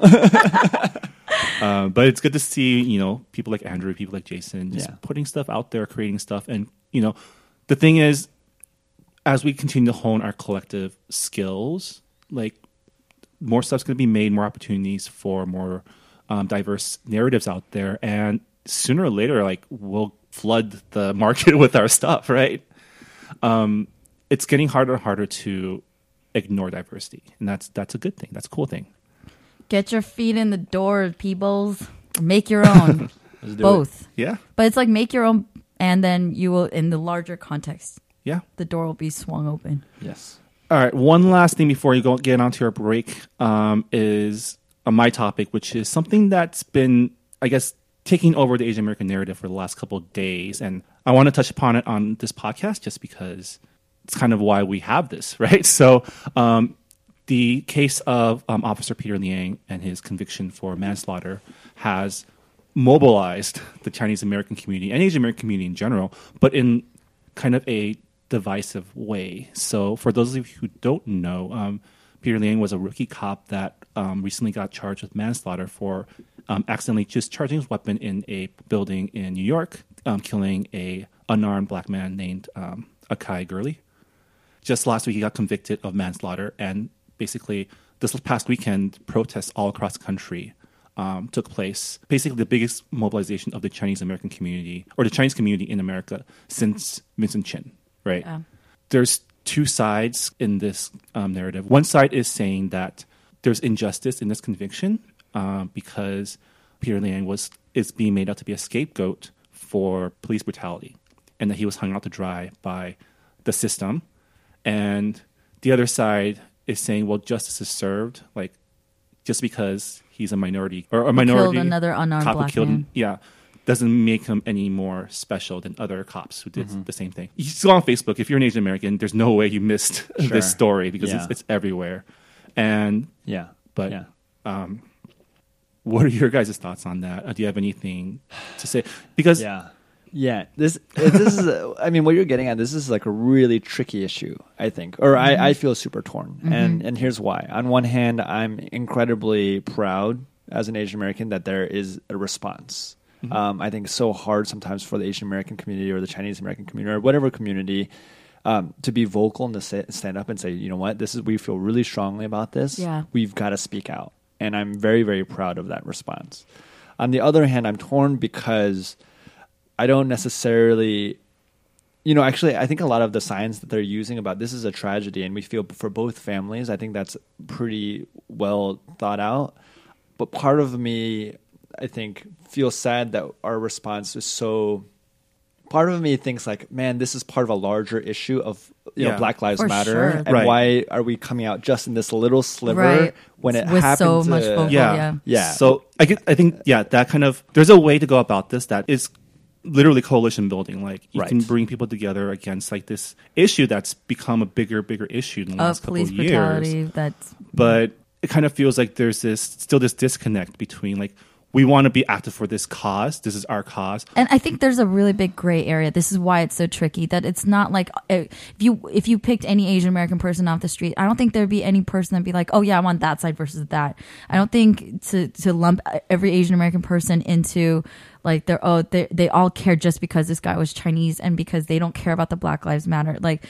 Uh, but it's good to see you know people like Andrew, people like Jason, just Yeah. putting stuff out there, creating stuff, and you know, the thing is, as we continue to hone our collective skills, like more stuff's going to be made, more opportunities for more um, diverse narratives out there, and sooner or later, like we'll flood the market with our stuff, right? Um, it's getting harder and harder to ignore diversity, and that's that's a good thing. That's a cool thing. Get your feet in the door, peoples. Make your own. Do it. Both. Yeah, But it's like make your own, and then you will, in the larger context, yeah. the door will be swung open. Yes. All right. One last thing before you go get onto your break um, is uh, my topic, which is something that's been, I guess, taking over the Asian American narrative for the last couple days, and I want to touch upon it on this podcast just because it's kind of why we have this, right? So, um, the case of um, Officer Peter Liang and his conviction for manslaughter has mobilized the Chinese American community and Asian American community in general, but in kind of a divisive way. So, for those of you who don't know, um, Peter Liang was a rookie cop that um, recently got charged with manslaughter for um, accidentally just charging his weapon in a building in New York, um, killing a unarmed black man named um, Akai Gurley. Just last week he got convicted of manslaughter and basically this past weekend protests all across the country um, took place. Basically the biggest mobilization of the chinese american community or the chinese community in america since vincent chin right? Yeah. there's two sides in this um, narrative. One side is saying that there's injustice in this conviction um, because peter liang was is being made out to be a scapegoat for police brutality and that he was hung out to dry by the system. And the other side is saying, well, justice is served, like just because he's a minority or a minority another unarmed cop black killed, man. yeah, doesn't make him any more special than other cops who did Mm-hmm. the same thing. You still on Facebook. If you're an Asian American, there's no way you missed Sure. this story because Yeah. it's, it's everywhere. And Yeah. But- yeah. Um, what are your guys' thoughts on that? Uh, do you have anything to say? Because Yeah. Yeah, this uh, this is. A, I mean, what you're getting at. This is like a really tricky issue. I think, or I, mm-hmm. I feel super torn, mm-hmm. and and here's why. On one hand, I'm incredibly proud as an Asian American that there is a response. Um, I think it's so hard sometimes for the Asian American community or the Chinese American community or whatever community um, to be vocal and to say, stand up and say, you know what, this is we feel really strongly about this. Yeah. we've got to speak out, and I'm very very proud of that response. On the other hand, I'm torn because I don't necessarily, you know, actually, I think a lot of the signs that they're using about this is a tragedy, and we feel for both families, I think that's pretty well thought out. But part of me, I think, feels sad that our response is so. Part of me thinks like, man, this is part of a larger issue of you know Black Lives For Matter, sure. and Right. why are we coming out just in this little sliver Right. when it With happens? so much to- vocal- yeah. yeah. Yeah. So I get, I think yeah, that kind of there's a way to go about this that is literally coalition building. Like you Right. can bring people together against like this issue that's become a bigger, bigger issue in the Of last couple police of years. brutality. That's But it kind of feels like there's this still this disconnect between like we want to be active for this cause. This is our cause. and I think there's a really big gray area. This is why it's so tricky. That it's not like uh, if you if you picked any Asian American person off the street, I don't think there'd be any person that'd be like, oh yeah, I'm on that side versus that. I don't think to to lump every Asian American person into like they're oh they they all care just because this guy was Chinese and because they don't care about the Black Lives Matter. Like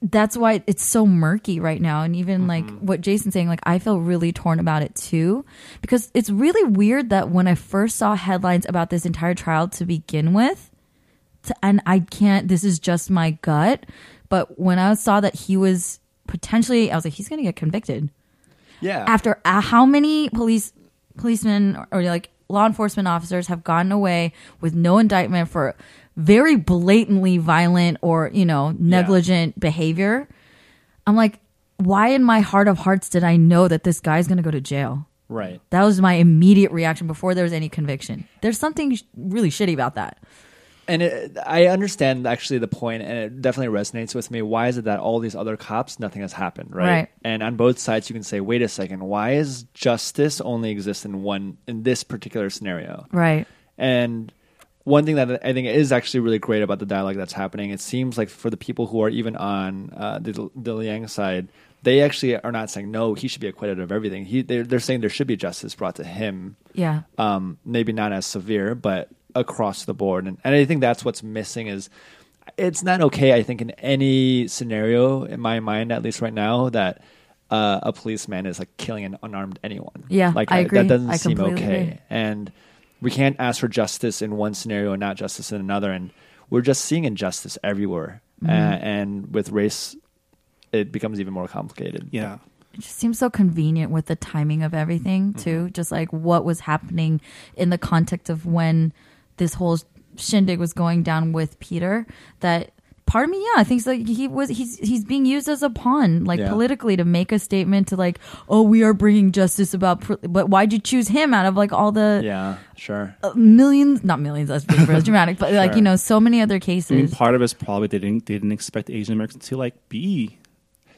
that's why it's so murky right now. And even like Mm-hmm. what Jason's saying, like I feel really torn about it too, because it's really weird that when I first saw headlines about this entire trial to begin with, to, and I can't, this is just my gut, but when I saw that he was potentially, I was like, he's going to get convicted Yeah. after uh, how many police policemen or, or like law enforcement officers have gotten away with no indictment for very blatantly violent or you know negligent behavior i'm like why in my heart of hearts did i know that this guy's going to go to jail right. that was my immediate reaction before there was any conviction there's something really shitty about that And it, I understand actually the point, and it definitely resonates with me. Why is it that all these other cops, nothing has happened, right? Right. And on both sides, you can say, wait a second, why is justice only exist in one in this particular scenario? right And one thing that I think is actually really great about the dialogue that's happening, it seems like for the people who are even on uh, the, the Liang side, they actually are not saying no, he should be acquitted of everything. He, they're, they're saying there should be justice brought to him yeah um, maybe not as severe, but across the board. And, and I think that's what's missing is it's not okay. I think in any scenario, in my mind, at least right now, that uh, a policeman is like killing an unarmed anyone. Yeah, like I agree. That doesn't I seem okay. agree. And we can't ask for justice in one scenario and not justice in another. And we're just seeing injustice everywhere. Mm-hmm. Uh, and with race, it becomes even more complicated. Yeah. it just seems so convenient with the timing of everything too just like what was happening in the context of when this whole shindig was going down with peter that part of me yeah i think so he was he's he's being used as a pawn like Yeah. politically to make a statement to like oh we are bringing justice about pr- but why'd you choose him out of like all the Yeah, sure. uh, millions not millions that's being real dramatic but like you know so many other cases. I mean, part of us probably they didn't they didn't expect Asian Americans to like be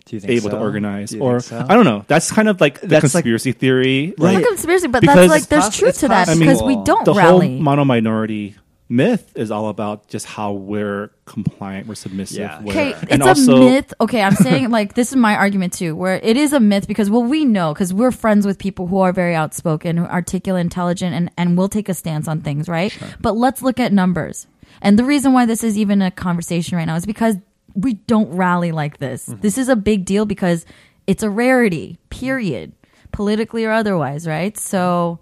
Do you think able to organize, Do you or think so? I don't know. That's kind of like the That's like- conspiracy theory. Right. not conspiracy but Because that's like there's poss- truth it's to that possible. because we don't the rally whole mono minority myth is all about just how we're compliant, we're submissive. Yeah. we're- Okay, and it's also, a myth. Okay, I'm saying like this is my argument too, where it is a myth because well we know because we're friends with people who are very outspoken, articulate, intelligent, and and will take a stance on things, right? Sure. But let's look at numbers. And the reason why this is even a conversation right now is because we don't rally like this. Mm-hmm. This is a big deal because it's a rarity. Period. Politically or otherwise, right? So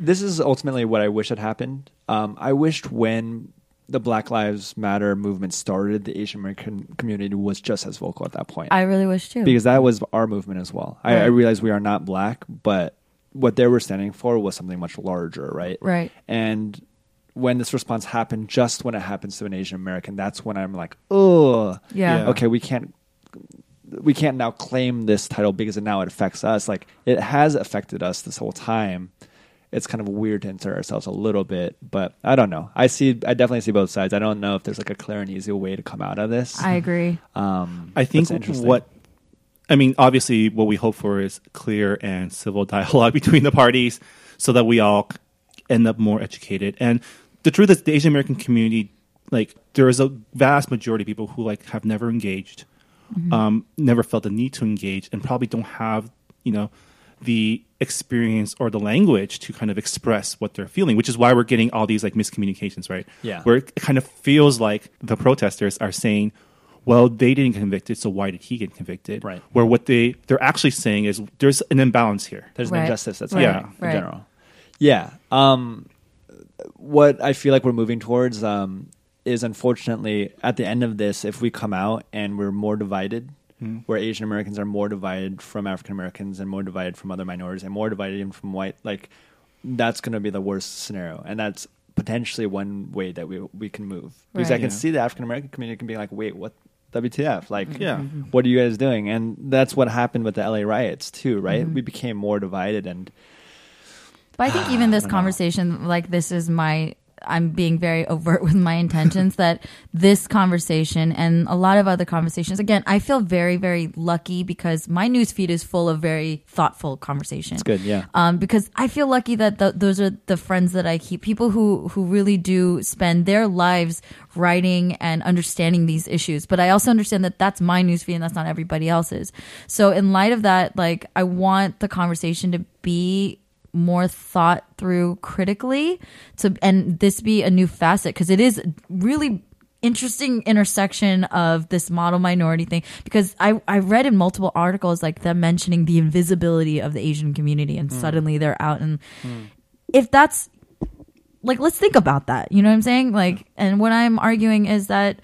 this is ultimately what I wish had happened. Um, I wished when the Black Lives Matter movement started, the Asian American community was just as vocal at that point. I really wish too. because that was our movement as well. I, I realize we are not black, but what they were standing for was something much larger, right? Right. And when this response happened, just when it happens to an Asian American, that's when I'm like, oh, Yeah. Yeah. okay, we can't. We can't now claim this title because now it affects us. Like it has affected us this whole time. It's kind of weird to insert ourselves a little bit, but I don't know. I see. I definitely see both sides. I don't know if there's like a clear and easy way to come out of this. I agree. um, I think what I mean, obviously, what we hope for is clear and civil dialogue between the parties, so that we all end up more educated. And the truth is, the Asian American community, like, there is a vast majority of people who like have never engaged, um, never felt the need to engage, and probably don't have, you know, the experience or the language to kind of express what they're feeling, which is why we're getting all these like miscommunications, right? Yeah. Where it kind of feels like the protesters are saying, well, they didn't get convicted, so why did he get convicted? Right. Where what they they're actually saying is there's an imbalance here. There's Right. an injustice that's Right. happening Right. in general. Yeah. Um, what I feel like we're moving towards um, is unfortunately at the end of this, if we come out and we're more divided, Mm. where Asian Americans are more divided from African Americans and more divided from other minorities and more divided even from white, like that's going to be the worst scenario, and that's potentially one way that we we can move because I can Yeah. see the African American community can be like, wait, what? WTF? Like, mm-hmm. Yeah. Mm-hmm. what are you guys doing? And that's what happened with the LA riots too, right? Mm-hmm. We became more divided, and But I think even this conversation, like this is my, I'm being very overt with my intentions that this conversation and a lot of other conversations, again, I feel very, very lucky because my newsfeed is full of very thoughtful conversation. it's good. Yeah, Um, because I feel lucky that th- those are the friends that I keep. People who who really do spend their lives writing and understanding these issues. But I also understand that that's my newsfeed and that's not everybody else's. So in light of that, like I want the conversation to be more thought through critically to and this be a new facet because it is really interesting intersection of this model minority thing. Because I, I read in multiple articles like them mentioning the invisibility of the Asian community and hmm. suddenly they're out and hmm. if that's like let's think about that. You know what i'm saying? Like and what i'm arguing is that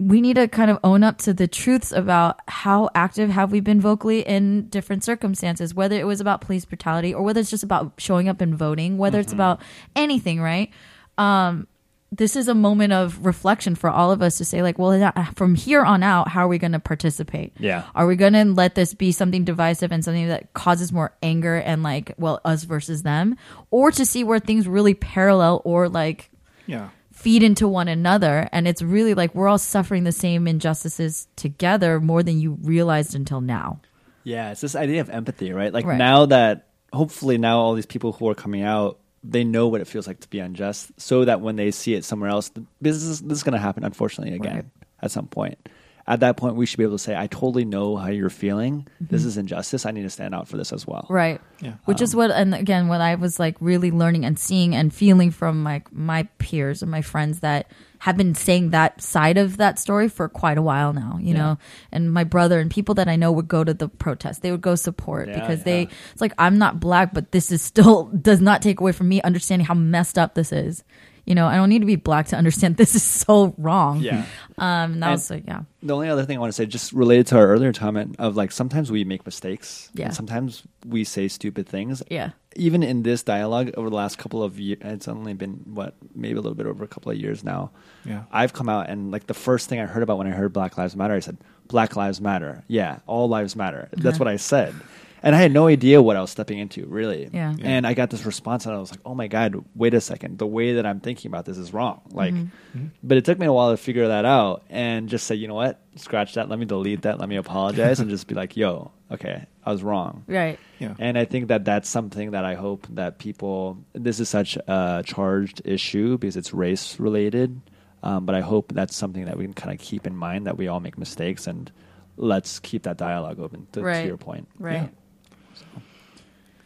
we need to kind of own up to the truths about how active have we been vocally in different circumstances whether it was about police brutality or whether it's just about showing up and voting whether it's about anything right um this is a moment of reflection for all of us to say like well from here on out how are we going to participate Yeah. are we going to let this be something divisive and something that causes more anger and like well us versus them or to see where things really parallel or like Yeah. Feed into one another and it's really like we're all suffering the same injustices together more than you realized until now Yeah, it's this idea of empathy, right? Like Right. now that hopefully now all these people who are coming out, they know what it feels like to be unjust, so that when they see it somewhere else, this is this is going to happen unfortunately again Right. at some point. At that point, we should be able to say, "I totally know how you're feeling. This is injustice. I need to stand out for this as well." Mm-hmm. right Yeah. which is what and again what i was like really learning and seeing and feeling from like my peers and my friends that have been saying that side of that story for quite a while now you know and my brother and people that i know would go to the protest they would go support Yeah, because yeah. they it's like i'm not black but this is still does not take away from me understanding how messed up this is you know i don't need to be black to understand this is so wrong Yeah. um and that And- was like yeah The only other thing I want to say, just related to our earlier comment of like sometimes we make mistakes. Yeah. And sometimes we say stupid things. yeah even in this dialogue over the last couple of years, it's only been what maybe a little bit over a couple of years now. Yeah. I've come out and like the first thing I heard about when I heard Black Lives Matter, I said, "Black Lives Matter." Yeah, all lives matter. That's Uh-huh. what I said, and I had no idea what I was stepping into, really. Yeah. Yeah. And I got this response, and I was like, "Oh my god, wait a second! The way that I'm thinking about this is wrong." Like, Mm-hmm. but it took me a while to figure that out and just say, you know what, scratch that. Let me delete that. Let me apologize, and just be like, "Yo, okay, I was wrong." right Yeah. And I think that that's something that I hope that people. This is such a charged issue because it's race related, um, but I hope that's something that we can kind of keep in mind that we all make mistakes and let's keep that dialogue open. To, to your point, right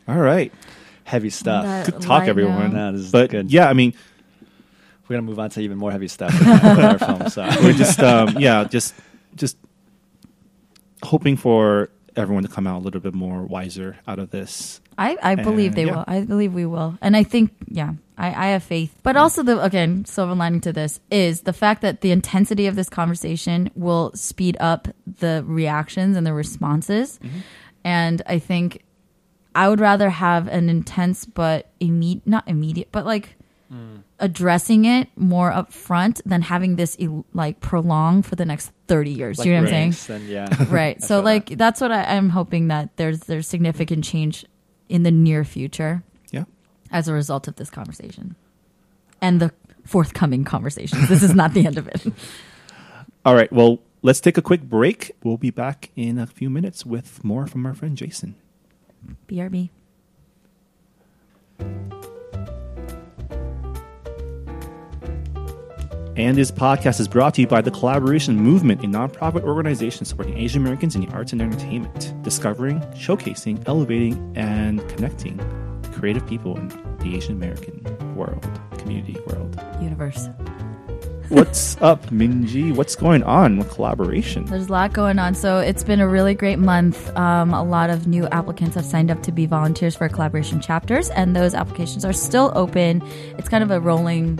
All right. heavy stuff. That- Good talk, everyone. now. No, this is but good. yeah, I mean, We're gonna move on to even more heavy stuff our film. So we're just um, yeah, just just hoping for everyone to come out a little bit more wiser out of this. I, I believe And, they yeah. will. I believe we will. And I think, yeah, I, I have faith. But also, the again, silver lining to this is the fact that the intensity of this conversation will speed up the reactions and the responses. And I think I would rather have an intense but immediate, not immediate, but like addressing it more up front than having this el- like prolong for the next 30 years. Do you know what I'm saying? Then yeah, right so feel like that's what I, i'm hoping that there's there's significant change in the near future Yeah. as a result of this conversation and the forthcoming conversations this is not the end of it All right. Well, let's take a quick break. We'll be back in a few minutes with more from our friend Jason. Brb And this podcast is brought to you by the Collaboration Movement, a nonprofit organization supporting Asian Americans in the arts and entertainment, discovering, showcasing, elevating, and connecting creative people in the Asian American world, community world. universe What's up, Minji? What's going on with collaboration? there's a lot going on so it's been a really great month um, a lot of new applicants have signed up to be volunteers for collaboration chapters and those applications are still open it's kind of a rolling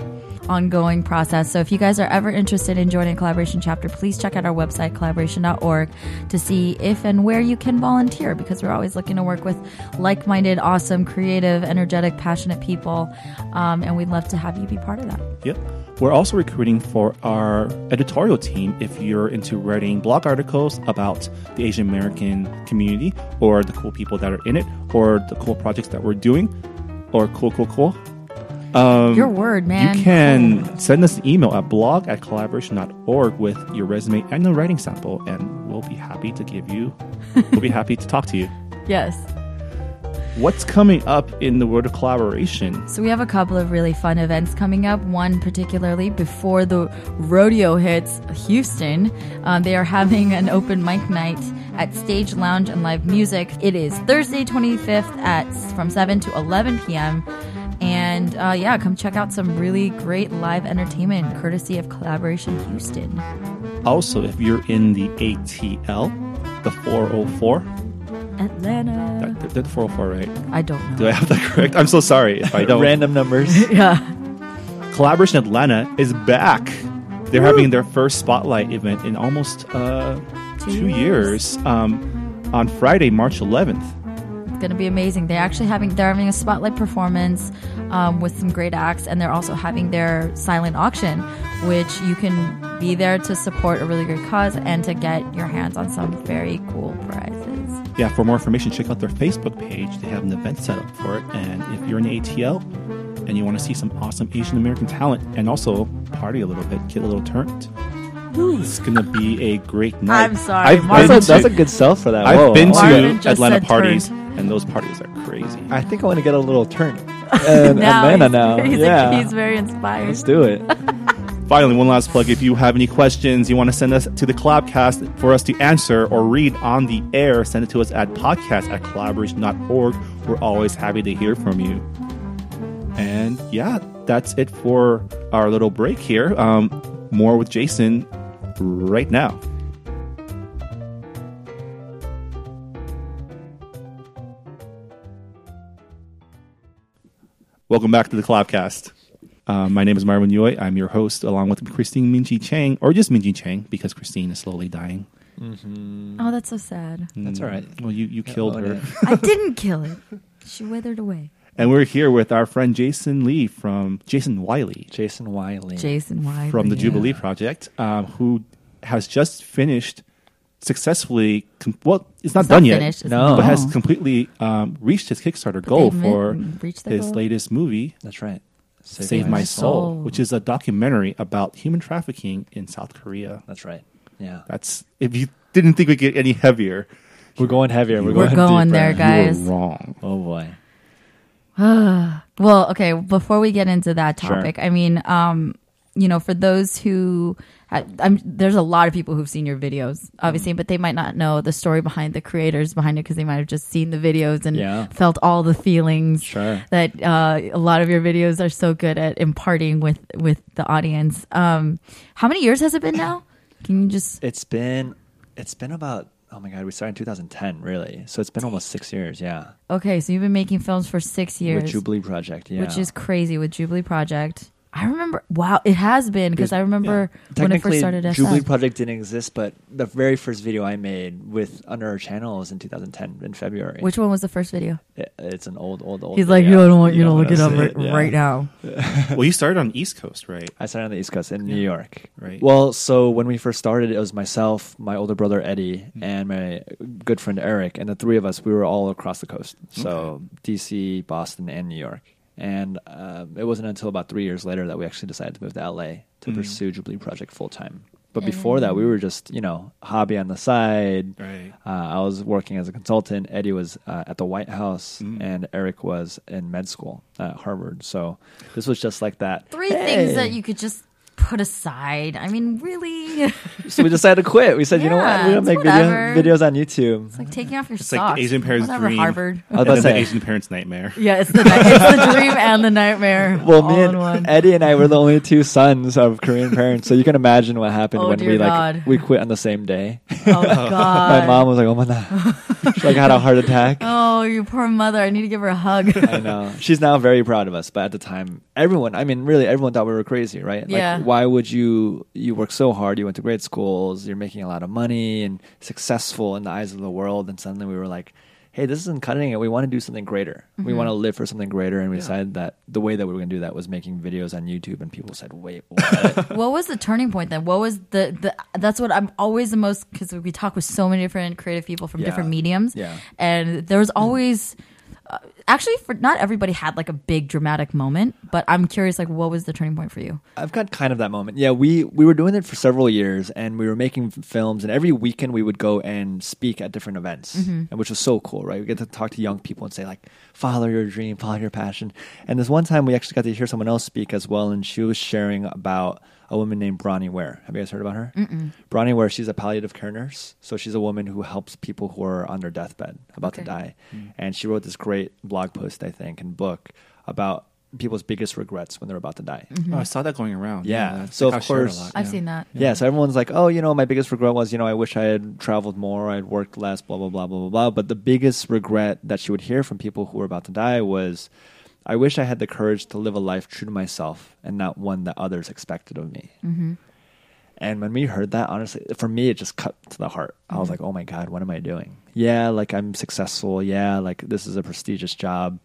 ongoing process so if you guys are ever interested in joining a collaboration chapter please check out our website collaboration.org to see if and where you can volunteer because we're always looking to work with like-minded awesome creative energetic passionate people um, and we'd love to have you be part of that Yep. We're also recruiting for our editorial team if you're into writing blog articles about the Asian American community or the cool people that are in it or the cool projects that we're doing or cool, cool, cool. Your word man Um, You can send us an email at blog at collaboration.org with your resume and your writing sample, and we'll be happy to give you, we'll be happy to talk to you. yes What's coming up in the world of collaboration? So we have a couple of really fun events coming up. One particularly before the rodeo hits Houston, um, they are having an open mic night at Stage Lounge and Live Music. It is Thursday 25th at from 7 to 11 p.m. And And uh, yeah, come check out some really great live entertainment courtesy of Collaboration Houston. Also, if you're in the ATL, the 404, Atlanta. that- the 404, right? I don't know. Do I have that correct? I'm so sorry if I don't. Random numbers. Yeah. Collaboration Atlanta is back. They're having their first spotlight event in almost uh, Two two years. years um, on Friday, March 11th. It's gonna be amazing. They're actually having they're having a spotlight performance um, with some great acts, and they're also having their silent auction, which you can be there to support a really great cause and to get your hands on some very cool prizes. Yeah, for more information, check out their Facebook page. They have an event set up for it. And if you're in the ATL and you want to see some awesome Asian American talent and also party a little bit, get a little turned, it's going to be a great night. I'm sorry, I've Marvin That's a, that's a good sell for that. I've Whoa. been Marvin to Atlanta parties, turned. and those parties are crazy. I think I want to get a little turn. And Atlanta he's, now. He's, yeah. he's very inspired. Let's do it. Finally, one last plug. If you have any questions you want to send us to the Collabcast for us to answer or read on the air, send it to us at podcast at collaboration.org. We're always happy to hear from you. And yeah, that's it for our little break here. Um, more with Jason right now. Welcome back to the Collabcast. Uh, my name is Marvin Yueh. I'm your host, along with Christine Minji Chang, or just Minji Chang, because Christine is slowly dying. Oh, that's so sad. That's all right. Well, you, you killed her. I didn't kill it. She withered away. And we're here with our friend Jason Lee from Jason Y. Lee Jason Y. Lee. Jason Y. Lee. from the yeah. Jubilee Project, um, who has just finished successfully. Com- well, it's not It's done not yet, finished. It's No. but has completely um, reached his Kickstarter goal for admit- reached their his goal. latest movie, That's right. Save, My, Soul, Soul. which is a documentary about human trafficking in South Korea. That's right. Yeah. That's if you didn't think we get any heavier, We're going heavier. We're, We're going, going there, guys. you were wrong. Oh boy. Well, okay, before we get into that Sure. topic, I mean, um, you know, for those who, ha- I'm, there's a lot of people who've seen your videos, obviously, Mm-hmm. but they might not know the story behind the creators behind it because they might have just seen the videos and Yeah. felt all the feelings Sure. that uh, a lot of your videos are so good at imparting with with the audience. Um, how many years has it been now? Can you just? It's been it's been about oh my god, we started in 2010, really. So it's been almost six years, yeah. Okay, so you've been making films for six years. With Jubilee Project, yeah. which is crazy with Jubilee Project. I remember, wow, it has been because I remember when it first started. SF. Jubilee Project didn't exist, but the very first video I made with under our channel was in 2010 in February. Which one was the first video? It- it's an old, old, old. He's like, video. yo, I don't want you to don't look it up wanna right, yeah. right now. well, you started on East Coast, right? I started on the East Coast in New York. Right. Well, so when we first started, it was myself, my older brother Eddie, Mm-hmm. and my good friend Eric, and the three of us. We were all across the coast, so DC, Boston, and New York. And um, it wasn't until about three years later that we actually decided to move to LA to Mm. pursue Jubilee Project full time. But before that, we were just you know hobby on the side. Right. Uh, I was working as a consultant. Eddie was uh, at the White House, Mm. and Eric was in med school at Harvard. So this was just like that. Three Hey. things that you could just put aside. I mean, really, So we decided to quit. We said, you know what? Yeah, We're gonna it's make video, whatever. videos on YouTube. it's like taking off your It's like socks. the Asian parent's Whatever, dream. Harvard. I was And about to the say. Asian parent's nightmare. Yeah, it's the ni- it's the dream and the nightmare. Well, all me in and one. Eddie and I were the only two sons of Korean parents, so you can imagine what happened Oh, when dear we like God. we quit on the same day. Oh God. My mom was like, "Oh my god," she like had a heart attack. Oh, you poor mother. I need to give her a hug. I know. She's now very proud of us, but at the time, everyone, I mean, really, everyone thought we were crazy, right? Yeah. Like, why would you, you work so hard, you went to great schools, you're making a lot of money and successful in the eyes of the world, and suddenly we were like, hey, this isn't cutting it. We want to do something greater. We Mm-hmm. want to live for something greater, and we decided that the way that we were going to do that was making videos on YouTube, and people said, wait, what? what was the turning point then? What was the, the that's what I'm always the most because we talk with so many different creative people from Yeah. different mediums. Yeah. And there was always uh, actually for not everybody had like a big dramatic moment, but I'm curious like what was the turning point for you? I've got kind of that moment. Yeah, we we were doing it for several years, and we were making films. And every weekend we would go and speak at different events, and which was so cool, right? We get to talk to young people and say like, "Follow your dream, follow your passion." And this one time, we actually got to hear someone else speak as well, and she was sharing about a woman named Bronnie Ware. Have you guys heard about her? Mm-mm. Bronnie Ware. She's a palliative care nurse, so she's a woman who helps people who are on their deathbed, about to Okay. die. Mm. And she wrote this great blog post, I think, and book about people's biggest regrets when they're about to die. Mm-hmm. Oh, I saw that going around. Yeah. that's So, got of course- lot, I've yeah. seen that. Yeah. so everyone's like, oh, you know, my biggest regret was, you know, I wish I had traveled more, I'd worked less, blah, blah, blah, blah, blah, blah. But the biggest regret that she would hear from people who were about to die was, I wish I had the courage to live a life true to myself and not one that others expected of me. And when we heard that, honestly, for me, it just cut to the heart. I was like, oh my God, what am I doing? Yeah, like I'm successful. Yeah, like this is a prestigious job,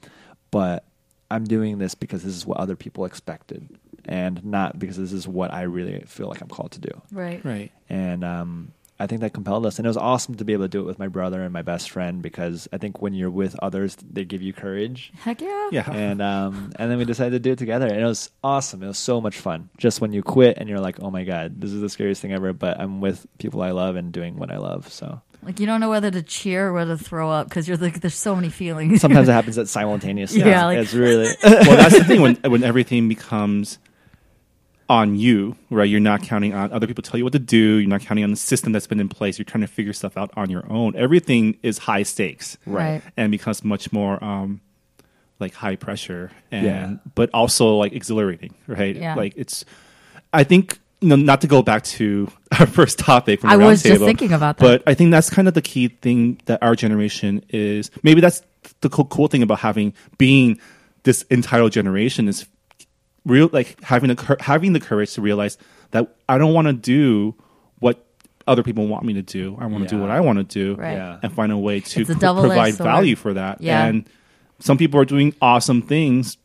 but I'm doing this because this is what other people expected and not because this is what I really feel like I'm called to do. Right. Right. And um, I think that compelled us. And it was awesome to be able to do it with my brother and my best friend because I think when you're with others, they give you courage Heck yeah. Yeah. and um, and then we decided to do it together, and it was awesome. It was so much fun. Just when you quit and you're like, "Oh my god, this is the scariest thing ever," but I'm with people I love and doing what I love. So Like you don't know whether to cheer or whether to throw up because you're like, there's so many feelings. sometimes it happens at simultaneously. Yeah, like- it's really well, that's the thing when when everything becomes on you, right? You're not counting on other people tell you what to do. You're not counting on the system that's been in place. You're trying to figure stuff out on your own. Everything is high stakes, Right. And becomes much more um, like high pressure, and Yeah. but also like exhilarating, right? Yeah. Like it's. I think you know not to go back to our first topic. From the I was just roundtable, thinking about that. but I think that's kind of the key thing that our generation is. Maybe that's the cool, cool thing about having being this entire generation is real, like having the having the courage to realize that I don't want to do what other people want me to do. I want to do what I want to do, Right. Yeah. and find a way to a pr- provide sword. value for that. Yeah. And some people are doing awesome things,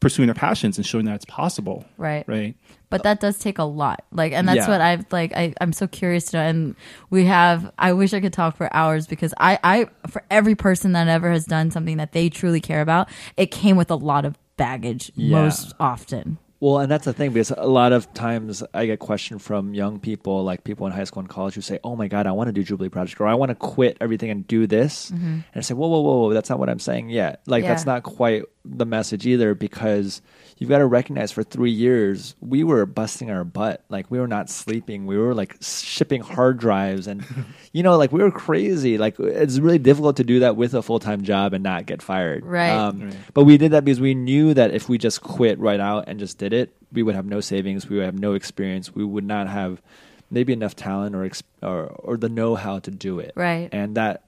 pursuing their passions and showing that it's possible. Right. Right. but that does take a lot like and that's Yeah. what i've like I, i'm so curious to know and we have i wish i could talk for hours because i i for every person that ever has done something that they truly care about it came with a lot of baggage Yeah. most often Well, and that's the thing because a lot of times I get questioned from young people, like people in high school and college, who say, "Oh my God, I want to do Jubilee Project, or I want to quit everything and do this." Mm-hmm. And I say, "Whoa, whoa, whoa, whoa! That's not what I'm saying yet. Like Yeah. that's not quite the message either, because you've got to recognize for three years we were busting our butt, like we were not sleeping, we were like shipping hard drives, and you know, like we were crazy. Like it's really difficult to do that with a full time job and not get fired, Right. Um, Right. but we did that because we knew that if we just quit right out and just did it, we would have no savings, we would have no experience, we would not have maybe enough talent or ex- or, or the know how to do it. Right. And that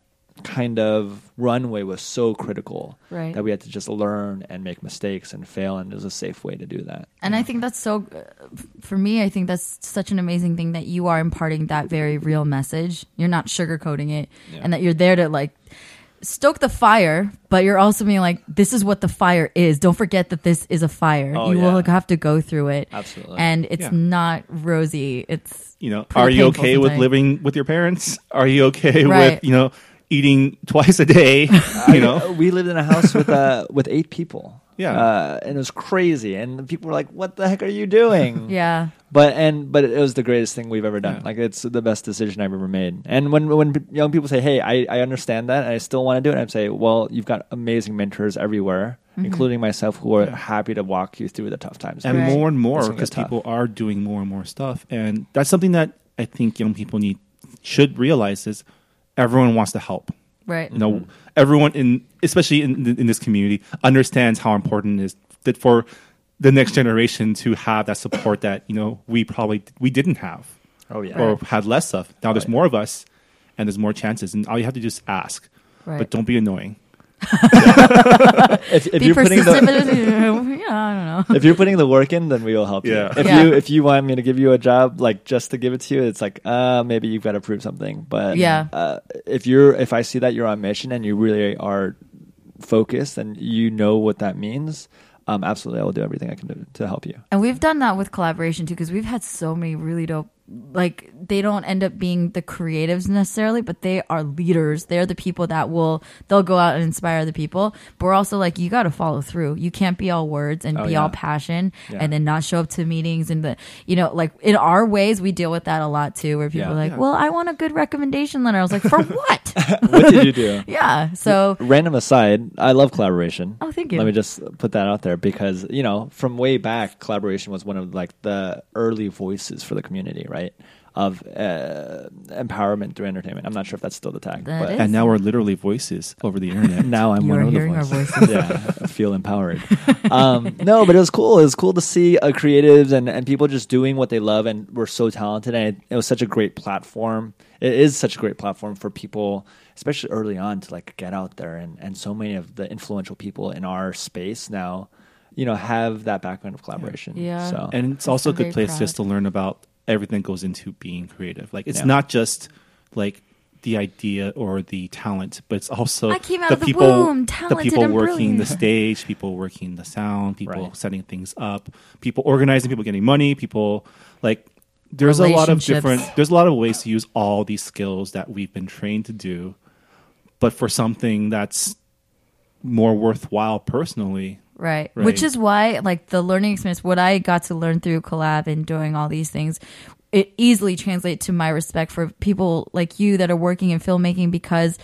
kind of runway was so critical Right. that we had to just learn and make mistakes and fail, and it was a safe way to do that. and i think that's so uh, for me i think that's such an amazing thing that you are imparting that very real message you're not sugarcoating it Yeah. and that you're there to like stoke the fire but you're also being like this is what the fire is don't forget that this is a fire Oh, you yeah. will have to go through it Absolutely. and it's Yeah. not rosy it's you know, are you painful okay with living with your parents? Are you okay Right. with, you know, eating twice a day? You know, we lived in a house with uh, with eight people. Yeah. uh, and it was crazy, and people were like, "What the heck are you doing?" yeah But and but it was the greatest thing we've ever done. Yeah. Like it's the best decision I've ever made. And when when young people say, "Hey, I, I understand that, and I still want to do it," I'd say, "Well, you've got amazing mentors everywhere, Mm-hmm. including myself, who are happy to walk you through the tough times." and Right. more and more because people are doing more and more stuff, and that's something that I think young people need should realize is everyone wants to help. right You know, everyone in especially in in this community understands how important it is that for the next generation to have that support that you know we probably we didn't have oh yeah, or had less of. Now there's Right. more of us, and there's more chances, and all you have to do is ask. Right. But don't be annoying. if, if you're putting the yeah i don't know if you're putting the work in, then we will help Yeah. you. If Yeah. you if you want me to give you a job, like just to give it to you, it's like uh maybe you've got to prove something. But Yeah. uh, if you're if I see that you're on mission and you really are focused and you know what that means, um, absolutely, I will do everything I can do to help you. And we've done that with collaboration too, because we've had so many really dope. Like they don't end up being the creatives necessarily, but they are leaders. They're the people that will they'll go out and inspire the people. But we're also like you got to follow through. You can't be all words and Oh, be yeah. all passion Yeah. and then not show up to meetings and the you know like in our ways we deal with that a lot too, where people Yeah. are like, well, I want a good recommendation letter. I was like, for what? what did you do? yeah. So Random aside, I love collaboration. Oh, thank you. Let me just put that out there because you know, from way back, collaboration was one of like the early voices for the community, right? Of uh, empowerment through entertainment. I'm not sure if that's still the tag, That but is. And now we're literally voices over the internet. now I'm You one are of the hearing our voices. voices. yeah, I feel empowered. um, no, but it was cool. It was cool to see uh, creatives and, and people just doing what they love and were so talented. And it, it was such a great platform. It is such a great platform for people, especially early on, to like get out there. And, and so many of the influential people in our space now, you know, have that background of collaboration. Yeah. So and it's also a I'm good place proud. just to learn about everything goes into being creative. Like it's Yeah. not just like the idea or the talent, but it's also I came out the of the people, womb the people and working the stage, people working the sound, people Right. setting things up, people organizing, people getting money, people like. There's a lot of different. There's a lot of ways to use all these skills that we've been trained to do, but for something that's more worthwhile personally. Right. Right. Which is why, like, the learning experience, what I got to learn through collab and doing all these things, it easily translates to my respect for people like you that are working in filmmaking because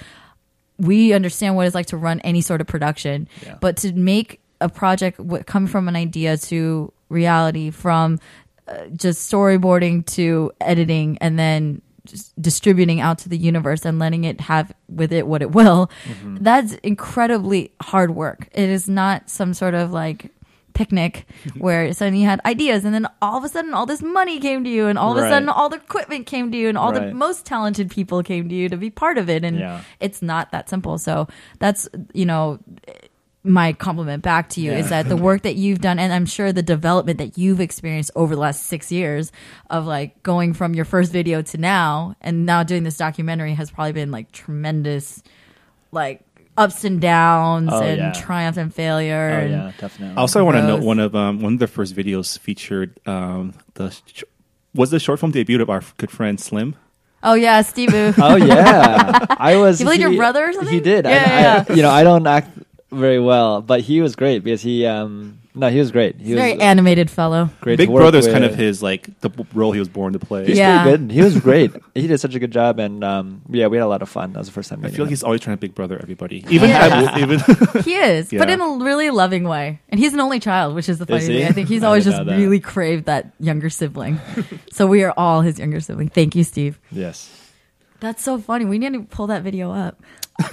we understand what it's like to run any sort of production. Yeah. But to make a project what come from an idea to reality, from uh, just storyboarding to editing, and then distributing out to the universe and letting it have with it what it will. Mm-hmm. That's incredibly hard work. It is not some sort of like picnic where suddenly you had ideas and then all of a sudden all this money came to you and all of a sudden all the equipment came to you and all the most talented people came to you to be part of it and Yeah. it's not that simple so that's you know my compliment back to you Yeah. is that the work that you've done and i'm sure the development that you've experienced over the last six years of like going from your first video to now and now doing this documentary has probably been like tremendous like ups and downs Oh, and yeah. triumph and failure oh and yeah, definitely. Also, I want to note one of um, one of the first videos featured um, the sh- was the short film debut of our good friend Slim. oh yeah steve Oh yeah, I was. He played your brother or something? He did. Yeah, And yeah, I, You know, I don't act very well, but he was great because he. um No, he was great. He He's a was very animated fellow great. Big to work Brother's kind of his like the b- role he was born to play. He's Yeah. pretty good. He was great. he did such a good job, and um, yeah, we had a lot of fun. That was the first time. I meeting feel him. like he's always trying to Big Brother everybody, even Yeah. even. he is but in a really loving way and he's an only child which is the funny Is thing i think he's always just really craved that younger sibling so we are all his younger sibling thank you steve yes. That's so funny we need to pull that video up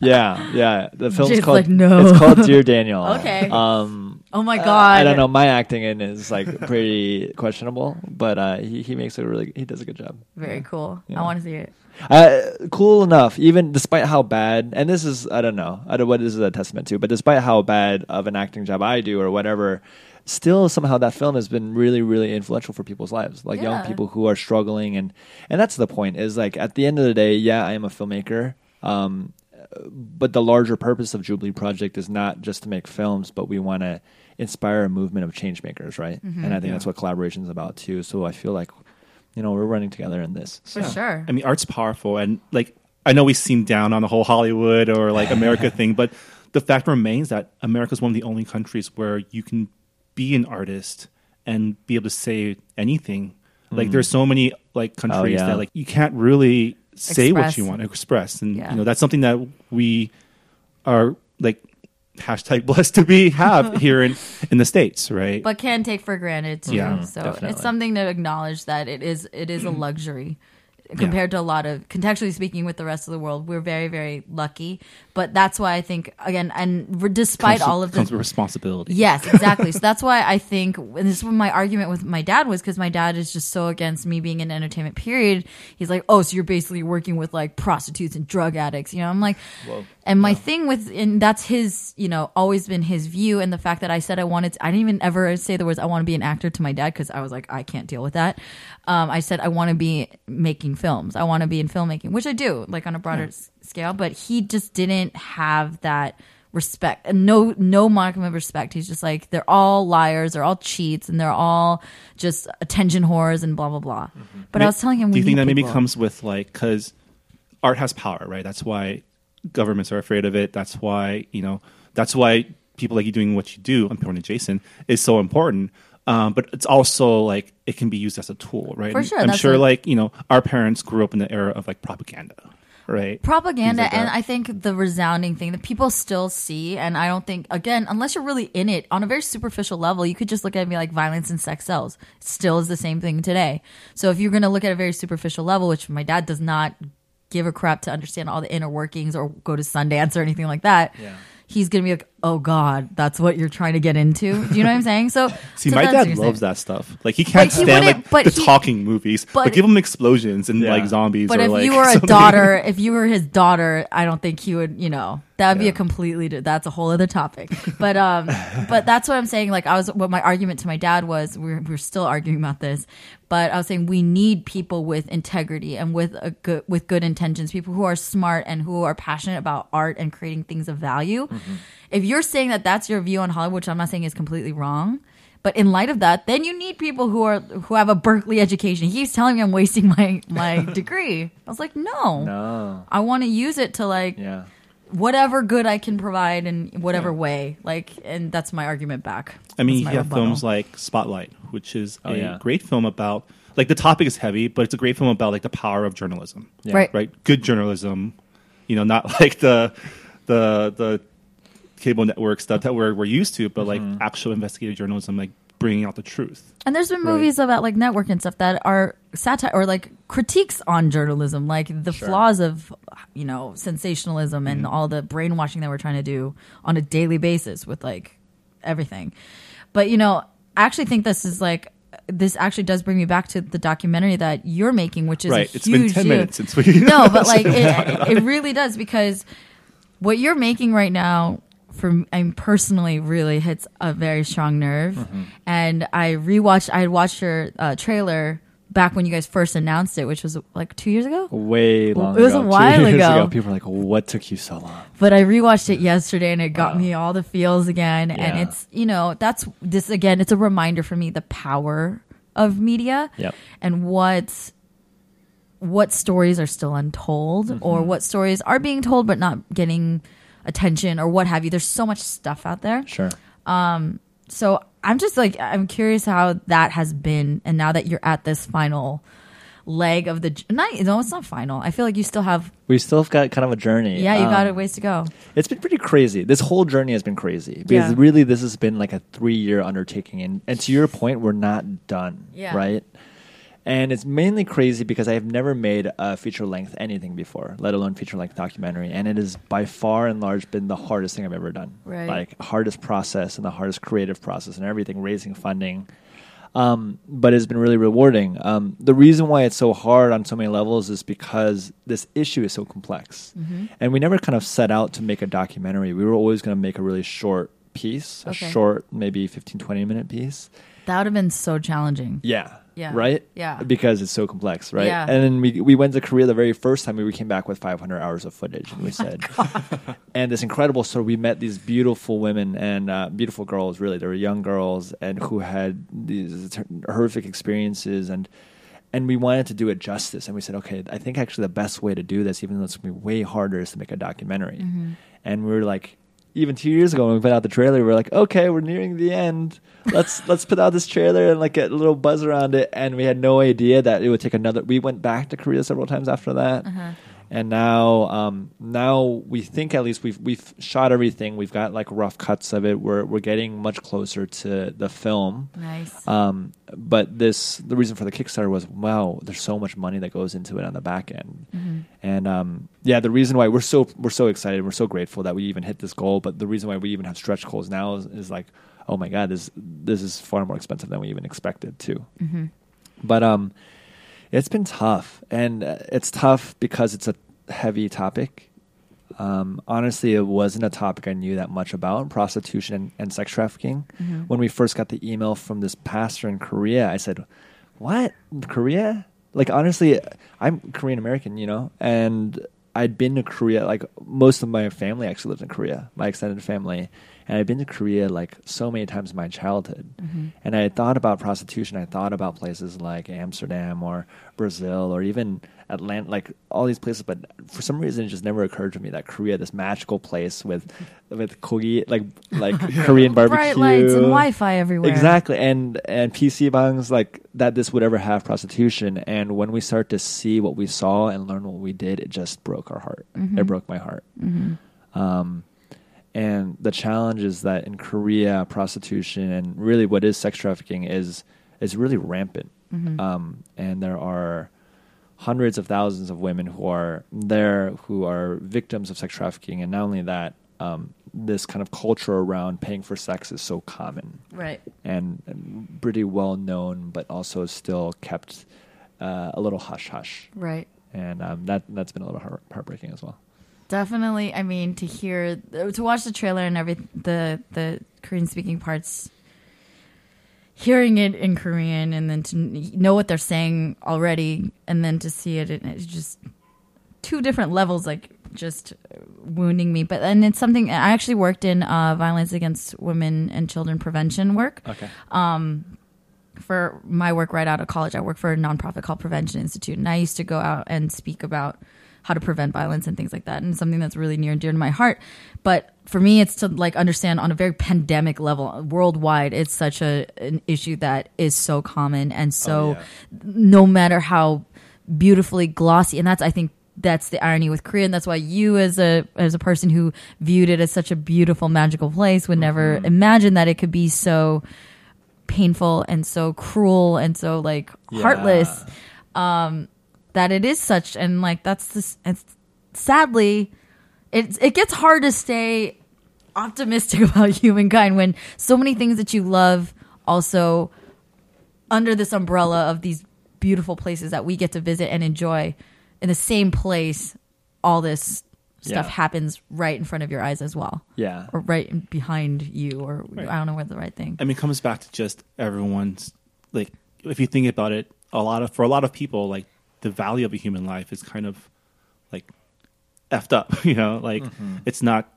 Yeah, yeah. The film's Jay's called. like, "No." It's called Dear Daniel. Okay. Um, oh my uh, god I don't know. My acting in is like pretty questionable, but uh, he he makes a really he does a good job. very cool Yeah. i want to see it Uh, cool enough, even despite how bad, and this is, I don't know, I don't know what this is a testament to, but despite how bad of an acting job I do or whatever, still somehow that film has been really, really influential for people's lives, like young people who are struggling. And, and that's the point is like, at the end of the day, yeah, I am a filmmaker. Um, but the larger purpose of Jubilee Project is not just to make films, but we want to inspire a movement of change makers, right? Mm-hmm. And I think Yeah. that's what collaboration is about too. So I feel like, you know, we're running together in this. for sure I mean, art's powerful, and like I know we seem down on the whole Hollywood or like America thing, but the fact remains that America is one of the only countries where you can be an artist and be able to say anything. Like, there's mm. so many like oh, countries yeah. that like you can't really say what you want to express, and Yeah. you know that's something that we are like hashtag blessed to be have here in in the states, right? but can take for granted too. Yeah, so definitely. it's something to acknowledge that it is it is a mm. luxury compared to a lot of contextually speaking with the rest of the world. We're very very lucky, but that's why I think again and despite comes, all of the responsibility. Yes, exactly. so that's why I think, and this is what my argument with my dad was because my dad is just so against me being in entertainment. Period. He's like, oh, so you're basically working with like prostitutes and drug addicts. You know, I'm like, and my thing with, and that's his, you know, always been his view, and the fact that I said I wanted, to, I didn't even ever say the words I want to be an actor to my dad because I was like, I can't deal with that. Um, I said I want to be making films. I want to be in filmmaking, which I do, like on a broader s- scale. But he just didn't have that respect and no no modicum of respect he's just like they're all liars they're all cheats and they're all just attention whores and blah blah blah but i was telling him Do you think that maybe comes with like because art has power, right? That's why governments are afraid of it. That's why you know. That's why people like you doing what you do, I'm pointing to Jason, is so important. Um, but it's also like it can be used as a tool, right? For sure, I'm sure, like you know, our parents grew up in the era of like propaganda. right? propaganda like and i think the resounding thing that people still see and i don't think again unless you're really in it on a very superficial level you could just look at me like violence and sex sells it still is the same thing today so if you're going to look at a very superficial level which my dad does not give a crap to understand all the inner workings or go to sundance or anything like that Yeah. he's going to be like oh god that's what you're trying to get into do you know what i'm saying so See, so my dad loves that stuff. Like he can't But stand wouldn't- like but the he- talking movies. But, but- give him explosions and Yeah. like zombies. But or, if like, you were a daughter, if you were his daughter, I don't think he would. You know, that would be a completely. That's a whole other topic. But um, but that's what I'm saying. Like I was, what my argument to my dad was. We're we're still arguing about this, but I was saying we need people with integrity and with a good with good intentions, people who are smart and who are passionate about art and creating things of value. If you're saying that that's your view on Hollywood, which I'm not saying is completely wrong. But in light of that, then you need people who are who have a Berkeley education. He's telling me I'm wasting my my degree. I was like, no, No. I want to use it to like Yeah. whatever good I can provide in whatever way. Like, and that's my argument back. I mean, That's you have rebuttal. films like Spotlight, which is Oh, a yeah. great film about like the topic is heavy, but it's a great film about like the power of journalism. Yeah. Right. Right? Good journalism. You know, not like the the the cable network stuff that we're we're used to, but Mm-hmm. like actual investigative journalism, like bringing out the truth. And there's been Right. movies about like network and stuff that are satire or like critiques on journalism, like the Sure. flaws of you know sensationalism Mm-hmm. and all the brainwashing that we're trying to do on a daily basis with like everything. But you know, I actually think this is like this actually does bring me back to the documentary that you're making, which is right. A It's been ten deal. minutes since we no, but like it, it really does because what you're making right now for I mean, personally really hits a very strong nerve. Mm-hmm. And I rewatched. I had watched your uh, trailer back when you guys first announced it, which was like two years ago. Way long It was a ago. Two while years ago. People are like, what took you so long? But I rewatched it yesterday, and it got me all the feels again. And it's you know that's this again. It's a reminder for me the power of media Yep. and what what stories are still untold or Mm-hmm. what stories are being told but not getting attention or what have you there's so much stuff out there Sure. Um, so i'm just like i'm curious how that has been and now that you're at this final leg of the not no it's not final i feel like you still have We still have got kind of a journey. yeah you got a Um, ways to go It's been pretty crazy. This whole journey has been crazy because Yeah. really this has been like a three year undertaking. And, and to your point, we're not done. Yeah. Right? And it's mainly crazy because I have never made a feature length anything before, let alone feature length documentary. And it has by far and large been the hardest thing I've ever done. Right. Like hardest process and the hardest creative process and everything, raising funding. Um, but it's been really rewarding. Um, the reason why it's so hard on so many levels is because this issue is so complex. Mm-hmm. And we never kind of set out to make a documentary. We were always going to make a really short piece, a short, maybe 15, 20 minute piece. that would have been so challenging Yeah. Yeah. Right? Yeah. Because it's so complex, right? Yeah. And then we, we went to Korea the very first time we came back with 500 hours of footage. Oh And we said, and this incredible story, we met these beautiful women and uh, beautiful girls, really. They were young girls and who had these horrific experiences. And, and we wanted to do it justice. And we said, okay, I think actually the best way to do this, even though it's going to be way harder, is to make a documentary. Mm-hmm. And we were like, even two years ago when we put out the trailer, we were like, okay, we're nearing the end. Let's let's put out this trailer and like get a little buzz around it. And we had no idea that it would take another. We went back to Korea several times after that, Uh-huh. And now um, now we think at least we've we've shot everything. We've got like rough cuts of it. We're we're getting much closer to the film. nice Um, but this the reason for the Kickstarter was wow, there's so much money that goes into it on the back end, and um, yeah, the reason why we're so we're so excited, we're so grateful that we even hit this goal. But the reason why we even have stretch goals now is, is like, oh my god, this this is far more expensive than we even expected too. But um, it's been tough, and uh, it's tough because it's a heavy topic. Um, honestly, it wasn't a topic I knew that much about prostitution and, and sex trafficking. When we first got the email from this pastor in Korea, I said, "What Korea?" Like honestly, I'm Korean American, you know, and I'd been to Korea. Like most of my family actually lived in Korea, my extended family, and I'd been to Korea like so many times in my childhood. And I had thought about prostitution. I thought about places like Amsterdam or Brazil or even Atlanta, like all these places. But for some reason, it just never occurred to me that Korea, this magical place with with kogi, like like Korean barbecue, Bright lights and Wi-Fi everywhere. Exactly, and and PC bangs like that. This would ever have prostitution, and when we start to see what we saw and learn what we did, it just broke our heart. Mm-hmm. It broke my heart. Um, and the challenge is that in Korea, prostitution and really what is sex trafficking is is really rampant. Um, and there are hundreds of thousands of women who are there who are victims of sex trafficking, and not only that, um, this kind of culture around paying for sex is so common Right. and, and pretty well known, but also still kept uh, a little hush hush. Right. And um, that that's been a little heart- heartbreaking as well. Definitely. I mean, to hear, to watch the trailer and every the the Korean speaking parts, hearing it in Korean, and then to know what they're saying already, and then to see it, and it's just two different levels, like just wounding me. But and it's something I actually worked in uh, violence against women and children prevention work Okay. Um, for my work right out of college, I work for a nonprofit called Prevention Institute, and I used to go out and speak about how to prevent violence and things like that, and something that's really near and dear to my heart. But for me, it's to like understand on a very pandemic level, worldwide, it's such a an issue that is so common and so yeah. no matter how beautifully glossy, and that's I think that's the irony with Korea, and that's why you as a as a person who viewed it as such a beautiful, magical place would never imagine that it could be so painful and so cruel and so like heartless um that it is such and like that's this it's sadly it it gets hard to stay optimistic about humankind when so many things that you love also under this umbrella of these beautiful places that we get to visit and enjoy in the same place all this stuff Yeah. happens right in front of your eyes as well Yeah. or right behind you or Right. i don't know what's the right thing I mean, it comes back to just everyone's like, if you think about it, a lot of for a lot of people, like the value of a human life is kind of like effed up. You know, like Mm-hmm. it's not.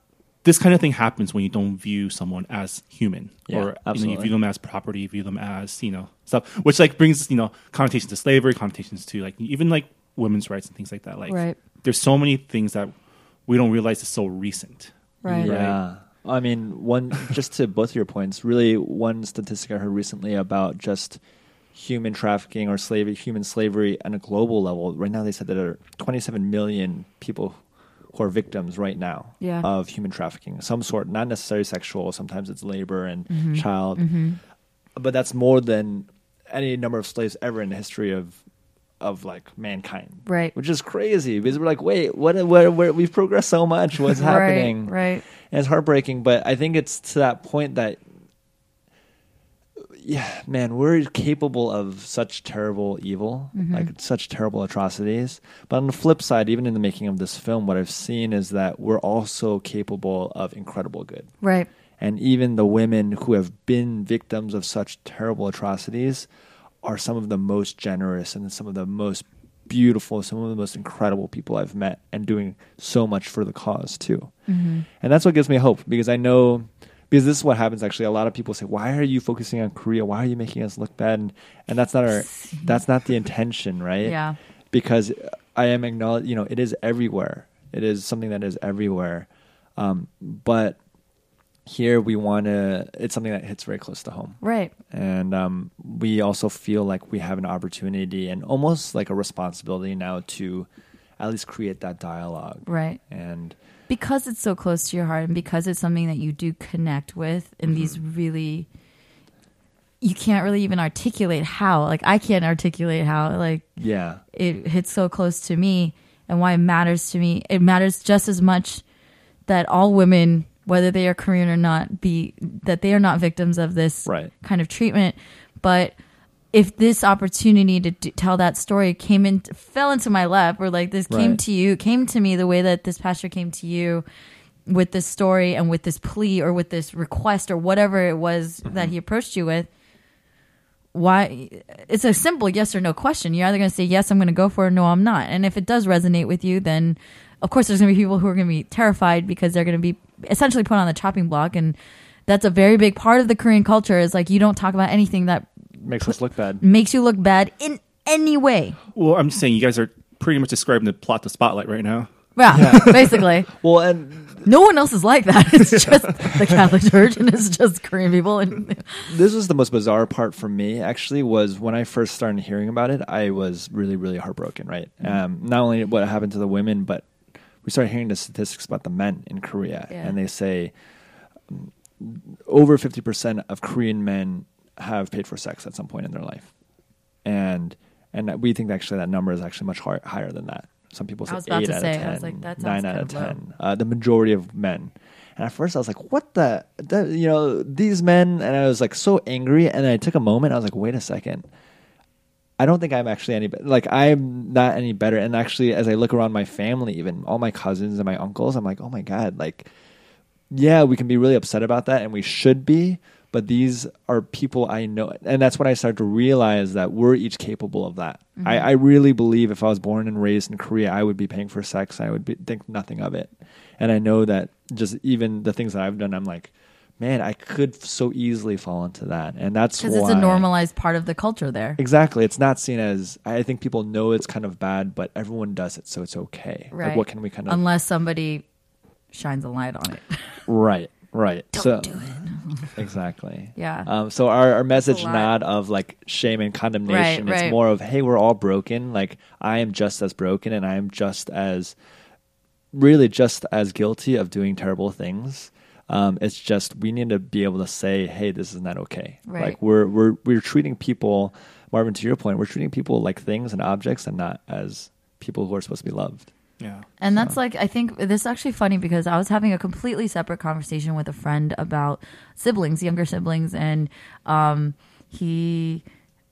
This kind of thing happens when you don't view someone as human, Yeah, or you, know, you view them as property, you view them as you know stuff, which like brings you know connotations to slavery, connotations to like even like women's rights and things like that. Like, Right. there's so many things that we don't realize is so recent. right Yeah. I mean, one just to both of your points, really one statistic I heard recently about just human trafficking or slavery, human slavery on a global level. Right now, they said that there are 27 million people who are victims right now Yeah. of human trafficking, some sort, not necessarily sexual. Sometimes it's labor and Mm-hmm. child, but that's more than any number of slaves ever in the history of of like mankind, Right. Which is crazy because we're like, wait, what? Where, where we've progressed so much. What's happening? right right And it's heartbreaking, but I think it's to that point that, yeah, man, we're capable of such terrible evil, mm-hmm. like such terrible atrocities. But on the flip side, even in the making of this film, what I've seen is that we're also capable of incredible good. right And even the women who have been victims of such terrible atrocities are some of the most generous and some of the most beautiful, some of the most incredible people I've met and doing so much for the cause too. Mm-hmm. And that's what gives me hope because I know because this is what happens actually. A lot of people say why are you focusing on Korea? Why are you making us look bad? And, and that's not our that's not the intention right? Yeah. because I am acknowledge you know it is everywhere. It is something that is everywhere. Um, but here we want to it's something that hits very close to home. Right. And um, we also feel like we have an opportunity and almost like a responsibility now to at least create that dialogue. Right. And because it's so close to your heart and because it's something that you do connect with in these mm-hmm. really you can't really even articulate how. Like i can't articulate how like yeah. it hits so close to me and why it matters to me. It matters just as much that all women whether they are korean or not be that they are not victims of this Right. kind of treatment. But if this opportunity to d- tell that story came in fell into my lap or like this came Right. to you came to me the way that this pastor came to you with this story and with this plea or with this request or whatever it was mm-hmm. that he approached you with why it's a simple yes or no question. You're either going to say yes i'm going to go for it or no i'm not. And if it does resonate with you then of course there's going to be people who are going to be terrified because they're going to be essentially put on the chopping block. And that's a very big part of the korean culture is like you don't talk about anything that makes us look bad makes you look bad in any way Well, I'm just saying, you guys are pretty much describing the plot to Spotlight right now. Yeah, basically. Well, and No one else is like that. It's just the Catholic Church and it's just Korean people. And this was the most bizarre part for me actually was when I first started hearing about it, I was really, really heartbroken, right? Um, not only what happened to the women, but we started hearing the statistics about the men in Korea. Yeah. And they say um, over 50% of Korean men have paid for sex at some point in their life. And and we think actually that number is actually much hi- higher than that. Some people say I was about eight out say, of ten, like, nine out of kind of low. ten. Uh, the majority of men. And at first I was like, what the, the, you know, these men, and I was like so angry. And then I took a moment. I was like, wait a second. I don't think I'm actually any, like, I'm not any better. And actually, as I look around my family, even all my cousins and my uncles, I'm like, oh my God, like, yeah, we can be really upset about that, and we should be. But these are people I know, and that's when I started to realize that we're each capable of that. I, mm-hmm. I really believe if I was born and raised in Korea, I would be paying for sex. I would be, think nothing of it, and I know that just even the things that I've done, I'm like, man, I could so easily fall into that, and that's because it's a normalized part of the culture there. Exactly. It's not seen as I think people know it's kind of bad, but everyone does it, so it's okay. Right. Like what can we kind of Unless somebody shines a light on it. Right, right. so do exactly. Yeah. Um, so our, our message not of like shame and condemnation. Right, it's right. more of hey, we're all broken. Like I am just as broken, and I am just as really just as guilty of doing terrible things. Um, it's just we need to be able to say, hey, this is not okay. Right. Like we're we're we're treating people, Marvin. To your point, we're treating people like things and objects, and not as people who are supposed to be loved. Yeah. And that's like I think this is actually funny because I was having a completely separate conversation with a friend about siblings, younger siblings, and um, he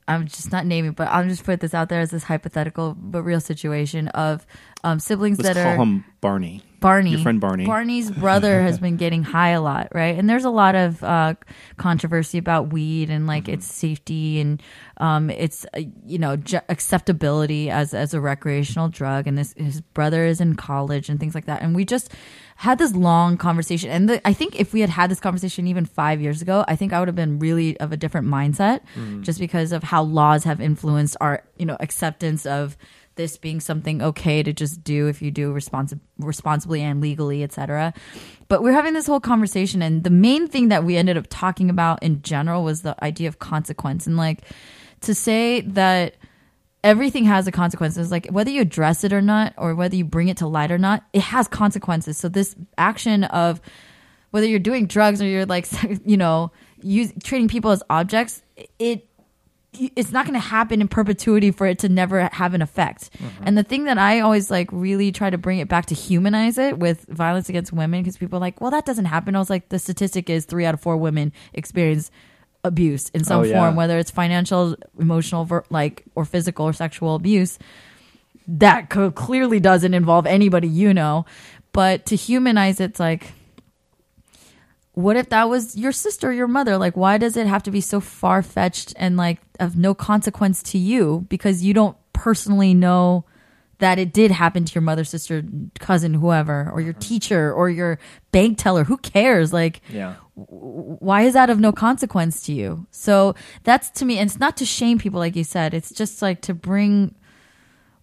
I'm just not naming, but I'm just put this out there as this hypothetical but real situation of um, siblings Let's that call are him Barney. Barney, Your friend Barney. Barney's brother has been getting high a lot, right? And there's a lot of uh, controversy about weed and like its safety and um, its uh, you know ju- acceptability as as a recreational drug. And this his brother is in college and things like that. And we just had this long conversation. And the, I think if we had had this conversation even five years ago, I think I would have been really of a different mindset, just because of how laws have influenced our you know acceptance of this being something okay to just do if you do responsi- responsibly and legally, etc. But we're having this whole conversation, and the main thing that we ended up talking about in general was the idea of consequence, and like to say that everything has a consequence. It's like whether you address it or not, or whether you bring it to light or not, it has consequences. So this action of whether you're doing drugs or you're like you know use, treating people as objects, it it's not going to happen in perpetuity for it to never have an effect. Mm-hmm. And the thing that I always like really try to bring it back to humanize it with violence against women because people are like, well, that doesn't happen. I was like, the statistic is three out of four women experience abuse in some Oh, yeah. form, whether it's financial, emotional, like or physical or sexual abuse. That clearly doesn't involve anybody you know, but to humanize it's like what if that was your sister your mother? Like, why does it have to be so far fetched and like of no consequence to you because you don't personally know that it did happen to your mother, sister, cousin, whoever, or your mm-hmm. teacher or your bank teller? Who cares? Like, Yeah. why is that of no consequence to you? So that's to me, and it's not to shame people, like you said. It's just like to bring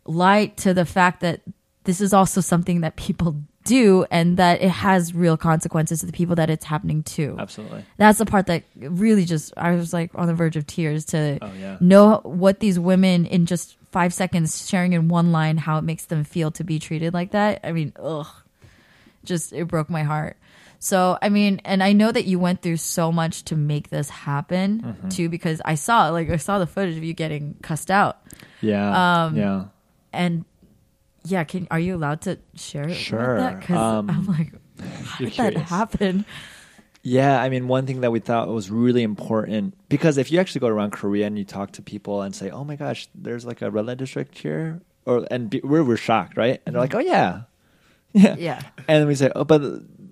light to the fact that this is also something that people do and that it has real consequences to the people that it's happening to. Absolutely. That's the part that really just, I was like on the verge of tears to Oh, yeah. know what these women in just five seconds sharing in one line how it makes them feel to be treated like that. I mean, ugh, just it broke my heart. So, I mean, and I know that you went through so much to make this happen Mm-hmm. too, because I saw, like, I saw the footage of you getting cussed out. Yeah. Um, yeah. And yeah, can are you allowed to share it? Sure. Because Um, I'm like, how did that happen? Yeah, I mean, one thing that we thought was really important because if you actually go around Korea and you talk to people and say, "Oh my gosh, there's like a red light district here," or and be, we're we're shocked, right? And they're like, "Oh yeah, yeah, Yeah. And then we say, "Oh, but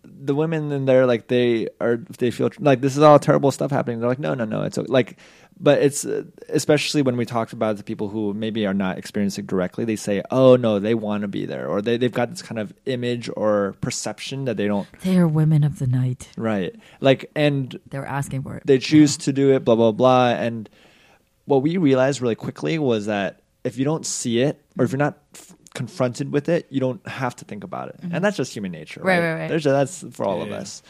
the, women in there, like they are, they feel like this is all terrible stuff happening." They're like, "No, no, no, it's o-" like." But it's uh, especially when we talked about the people who maybe are not experiencing directly. They say, "Oh no, they want to be there," or they they've got this kind of image or perception that they don't They are women of the night. Right. Like, and They were asking for it. they choose to do it, blah, blah, blah. And what we realized really quickly was that if you don't see it, or if you're not f- confronted with it, you don't have to think about it, and that's just human nature, Mm-hmm. Right, right? right, right. There's that's for all of us.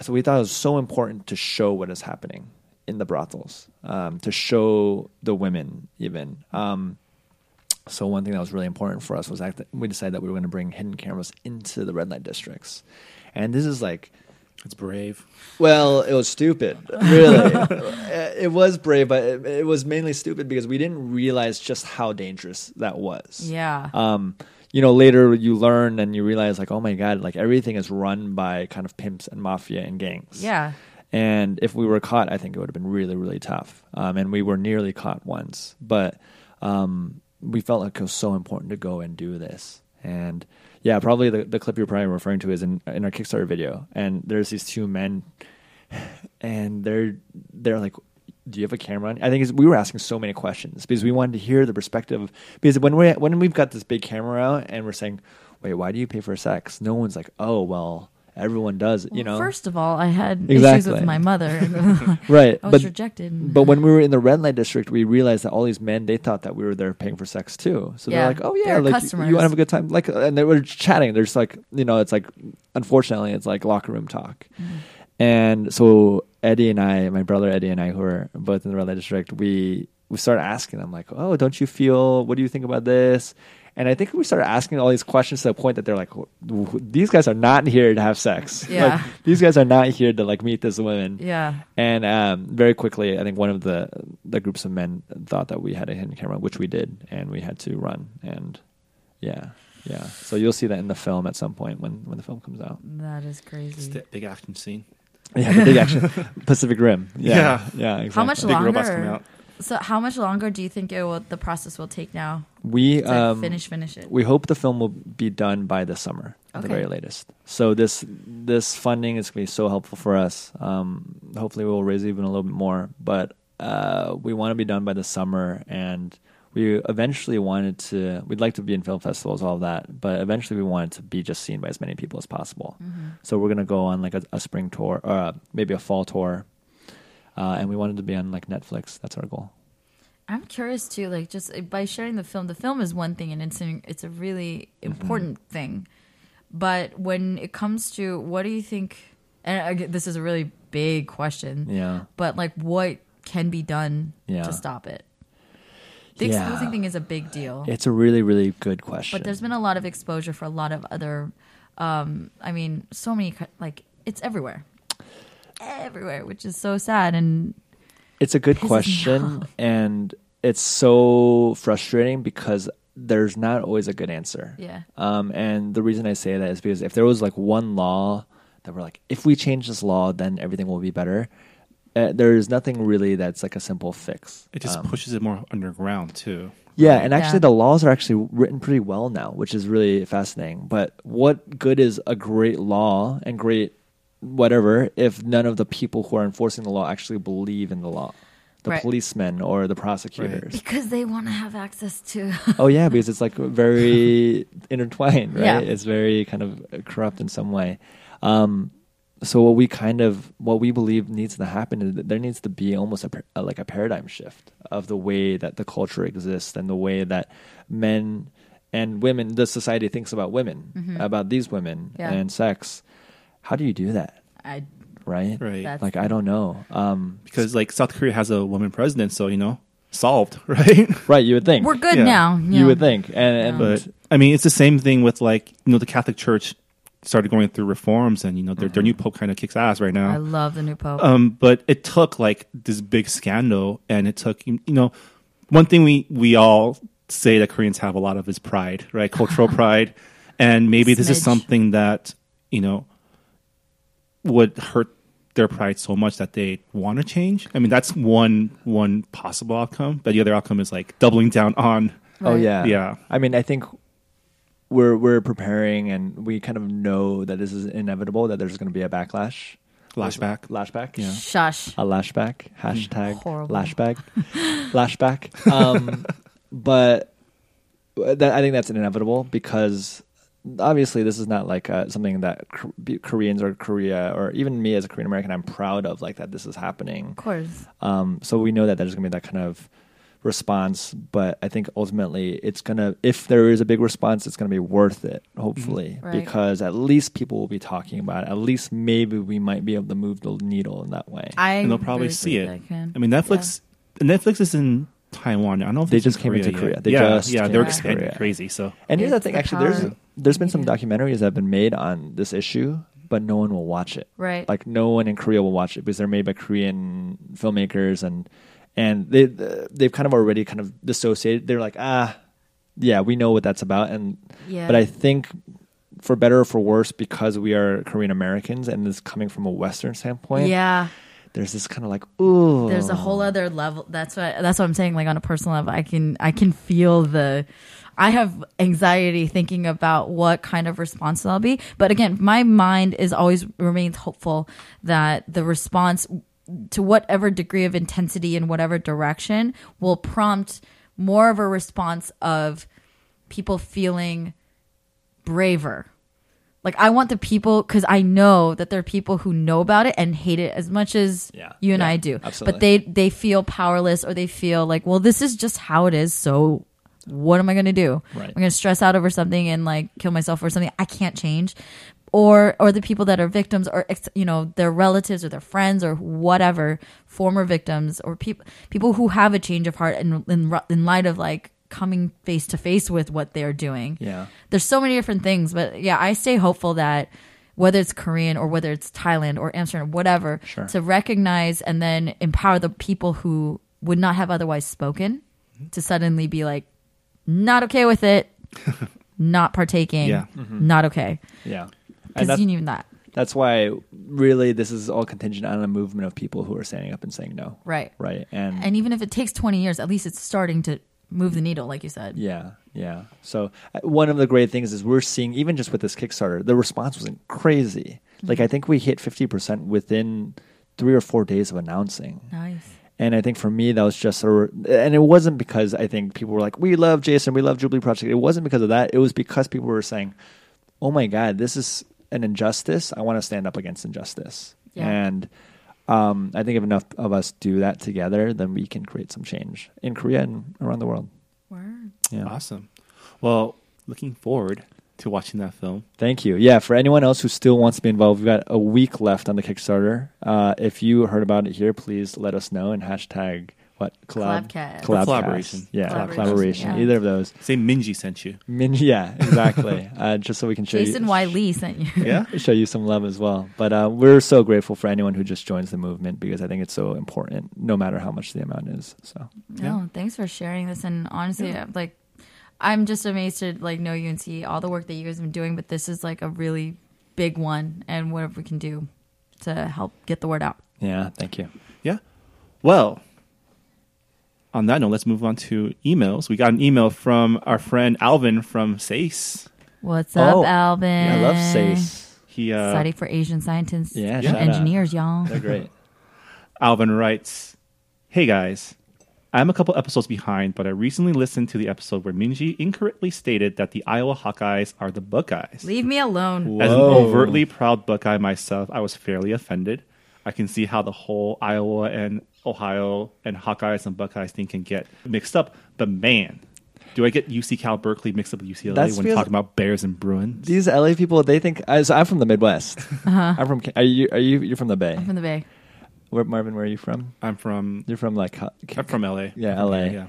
So we thought it was so important to show what is happening in the brothels, um, to show the women even. Um, so one thing that was really important for us was that we decided that we were going to bring hidden cameras into the red light districts, and this is like It's brave. well, it was stupid. Really, it was brave, but it, it was mainly stupid because we didn't realize just how dangerous that was. Yeah. Um, you know, later you learn and you realize, like, oh my god, like everything is run by kind of pimps and mafia and gangs. yeah. And if we were caught, I think it would have been really, really tough. Um, and we were nearly caught once, but um, we felt like it was so important to go and do this. And yeah, probably the, the clip you're probably referring to is in in our Kickstarter video. And there's these two men, and they're they're like, "Do you have a camera?" on?" I think we were asking so many questions because we wanted to hear the perspective. Because when we when we've got this big camera out and we're saying, "Wait, why do you pay for sex?" No one's like, "Oh, well." Everyone does, you know. First of all, I had issues with my mother. right I was but rejected. but when we were in the red light district we realized that all these men they thought that we were there paying for sex too so Yeah, they're like oh yeah like you- you want to have a good time like and they were chatting there's like you know it's like unfortunately it's like locker room talk Mm-hmm. and so eddie and i my brother eddie and i who are both in the red light district we we started asking them like oh don't you feel what do you think about this and I think we started asking all these questions to the point that they're like, "W- w- "These guys are not here to have sex. Yeah. Like, these guys are not here to like meet this woman." yeah. And um, very quickly, I think one of the the groups of men thought that we had a hidden camera, which we did, and we had to run. And yeah, yeah. So you'll see that in the film at some point when when the film comes out. That is It's crazy. that big action scene. Yeah, the big action, Pacific Rim. Yeah, Yeah. yeah. exactly. How much Big robots longer? come out. So, how much longer do you think it will, the process will take now We to um, finish finish it? we hope the film will be done by the summer at the very latest. So this this funding is going to be so helpful for us. Um, hopefully, we will raise even a little bit more, but uh, we want to be done by the summer, and we eventually wanted to. We'd like to be in film festivals, all of that, but eventually, we wanted to be just seen by as many people as possible. Mm-hmm. So we're going to go on like a, a spring tour, or uh, maybe a fall tour, uh, and we wanted to be on like Netflix. That's our goal. I'm curious too, like just uh, by sharing the film. The film is one thing, and it's an, it's a really important thing. But when it comes to what do you think? And I this is a really big question. Yeah. But like, what can be done Yeah. to stop it? The Yeah. exposing thing is a big deal. It's a really, really good question. but there's been a lot of exposure for a lot of other. Um, I mean, so many like it's everywhere, everywhere, which is so sad. And It's a good question, and it's so frustrating because there's not always a good answer. Yeah. Um, and the reason I say that is because if there was like one law that we're like, if we change this law, then everything will be better. Uh, there's nothing really that's like a simple fix. It just Um, pushes it more underground too. yeah, and actually, Yeah. the laws are actually written pretty well now, which is really fascinating. But what good is a great law and great whatever if none of the people who are enforcing the law actually believe in the law? The Right. policemen or the prosecutors. because they want to have access to. oh yeah, because it's like very intertwined, right? Yeah. It's very kind of corrupt in some way. Um, so what we kind of what we believe needs to happen is that there needs to be almost a, a like a paradigm shift of the way that the culture exists and the way that men and women, the society thinks about women, about these women Yeah. and sex. How do you do that, I right? Right. That's- Like I don't know. Um, because like South Korea has a woman president, so you know, solved, right? right, you would think. we're good Yeah. now. You would think, and, and But I mean, it's the same thing with like you know the Catholic Church started going through reforms, and you know their, their new pope kind of kicks ass right now. I love the new pope. Um, but it took like this big scandal, and it took you know one thing we we all say that Koreans have a lot of is pride, right? Cultural pride, and maybe this is something that you know would hurt their pride so much that they want to change. I mean, that's one one possible outcome, but the other outcome is like doubling down on Oh yeah, Yeah. I mean, I think we're we're preparing, and we kind of know that this is inevitable. That there's going to be a backlash, lashback. lashback, Yeah. Shush. a lashback, hashtag Horrible. lashback, lashback. Um, but that, I think that's inevitable because obviously this is not like uh, something that Koreans or Korea or even me as a Korean American I'm proud of. Like that this is happening. Of course. Um, so we know that there's going to be that kind of response, but I think ultimately it's gonna. If there is a big response, it's gonna be worth it. Hopefully, Right. because at least people will be talking about it. At least maybe we might be able to move the needle in that way. I and they'll probably really see it. that can. I mean, Netflix. Netflix is in Taiwan. I don't know if They just came into yet. Korea. They yeah, just yeah, came they're expanding crazy. So And here's the thing. Actually, there's power of there's been some documentaries that have been made on this issue, but no one will watch it. Right. Like no one in Korea will watch it because they're made by Korean filmmakers and and they they've kind of already kind of dissociated. They're like, ah, yeah, we know what that's about. And Yeah. but I think for better or for worse, because we are Korean Americans and this coming from a Western standpoint, yeah. there's this kind of like, ooh, there's a whole other level that's what that's what i'm saying like on a personal level i can i can feel the i have anxiety thinking about what kind of response there'll be but again my mind is always remains hopeful that the response to whatever degree of intensity in whatever direction will prompt more of a response of people feeling braver like I want the people because I know that there are people who know about it and hate it as much as Yeah. you and Yeah, I do. absolutely. But they they feel powerless or they feel like, well, this is just how it is. So what am I going to do? Right. I'm going to stress out over something and like kill myself or something I can't change. Or or the people that are victims or you know their relatives or their friends or whatever former victims or people people who have a change of heart in in, in light of like coming face to face with what they're doing Yeah. there's so many different things but yeah i stay hopeful that whether it's korean or whether it's thailand or amsterdam whatever Sure. to recognize and then empower the people who would not have otherwise spoken mm-hmm. to suddenly be like not okay with it not partaking Yeah. not okay yeah. And because that's, you need that that's why really this is all contingent on a movement of people who are standing up and saying no. right Right. And, and even if it takes 20 years at least it's starting to move the needle like you said yeah, yeah. So uh, one of the great things is we're seeing even just with this Kickstarter, the response wasn't crazy. Like I think we hit 50% within 3 or 4 days of announcing. nice And I think for me, that was just a, and it wasn't because I think people were like, we love Jason, we love Jubilee Project. It wasn't because of that. It was because people were saying, oh my God, this is an injustice. I want to stand up against injustice. Yeah. And um, I think if enough of us do that together, then we can create some change in Korea and around the world. Word. Yeah. awesome. Well, looking forward to watching that film. Thank you. Yeah, for anyone else who still wants to be involved, we've got a week left on the Kickstarter. Uh, if you heard about it here, please let us know and hashtag what collab Collabcast. Collabcast. Collaboration. Yeah, Collaboration, collaboration. yeah. Either of those. Say Minji sent you. minji yeah, exactly. uh, just so we can show jason you, y lee sent you Yeah. show you some love as well. But uh, we're so grateful for anyone who just joins the movement because I think it's so important, no matter how much the amount is. So No, thanks for sharing this. And honestly, I'm like, I'm just amazed to like know you and see all the work that you guys have been doing. But this is like a really big one, and whatever we can do to help get the word out. yeah, thank you. Yeah. Well, on that note, let's move on to emails. We got an email from our friend Alvin from SASE. What's up, Oh, Alvin? I love SASE. He uh, Society for Asian Scientists Yeah, and shout out. Engineers, y'all. They're great. Alvin writes, Hey guys, I'm a couple episodes behind, but I recently listened to the episode where Minji incorrectly stated that the Iowa Hawkeyes are the Buckeyes. Leave me alone. As an overtly proud Buckeye myself, I was fairly offended. I can see how the whole Iowa and Ohio and Hawkeyes and Buckeyes thing can get mixed up. But man, do I get UC Cal Berkeley mixed up with UCLA That's when because- talking about Bears and Bruins? These LA people, they think. I, so I'm from the Midwest. Uh-huh. I'm from. Are you? Are you? You're from the Bay. I'm from the Bay. Where, Marvin, where are you from? I'm from You're from like. I'm from LA. Yeah, LA. Yeah.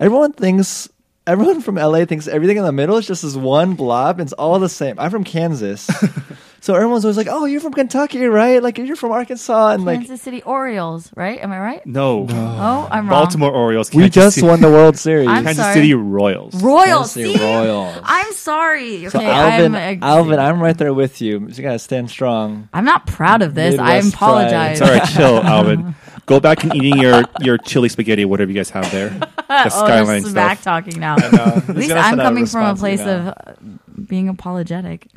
Everyone thinks. Everyone from LA thinks everything in the middle is just this one blob. And it's all the same. I'm from Kansas, so everyone's always like, "Oh, you're from Kentucky, right? Like you're from Arkansas." And like, Kansas City Orioles, right? Am I right? No. Oh, I'm wrong. Baltimore Orioles. we just City, won the World Series. I'm Kansas sorry. City Royals. Royals. Kansas City Royals. I'm sorry. Okay, so Alvin, I'm, uh, Alvin, I'm right there with you. You gotta stand strong. I'm not proud of this. I apologize. Sorry, all right, chill, Alvin. Go back and eating your, your chili spaghetti, whatever you guys have there. The oh, skyline they're smack stuff. talking now. know. At least I'm coming from a place of uh, being apologetic.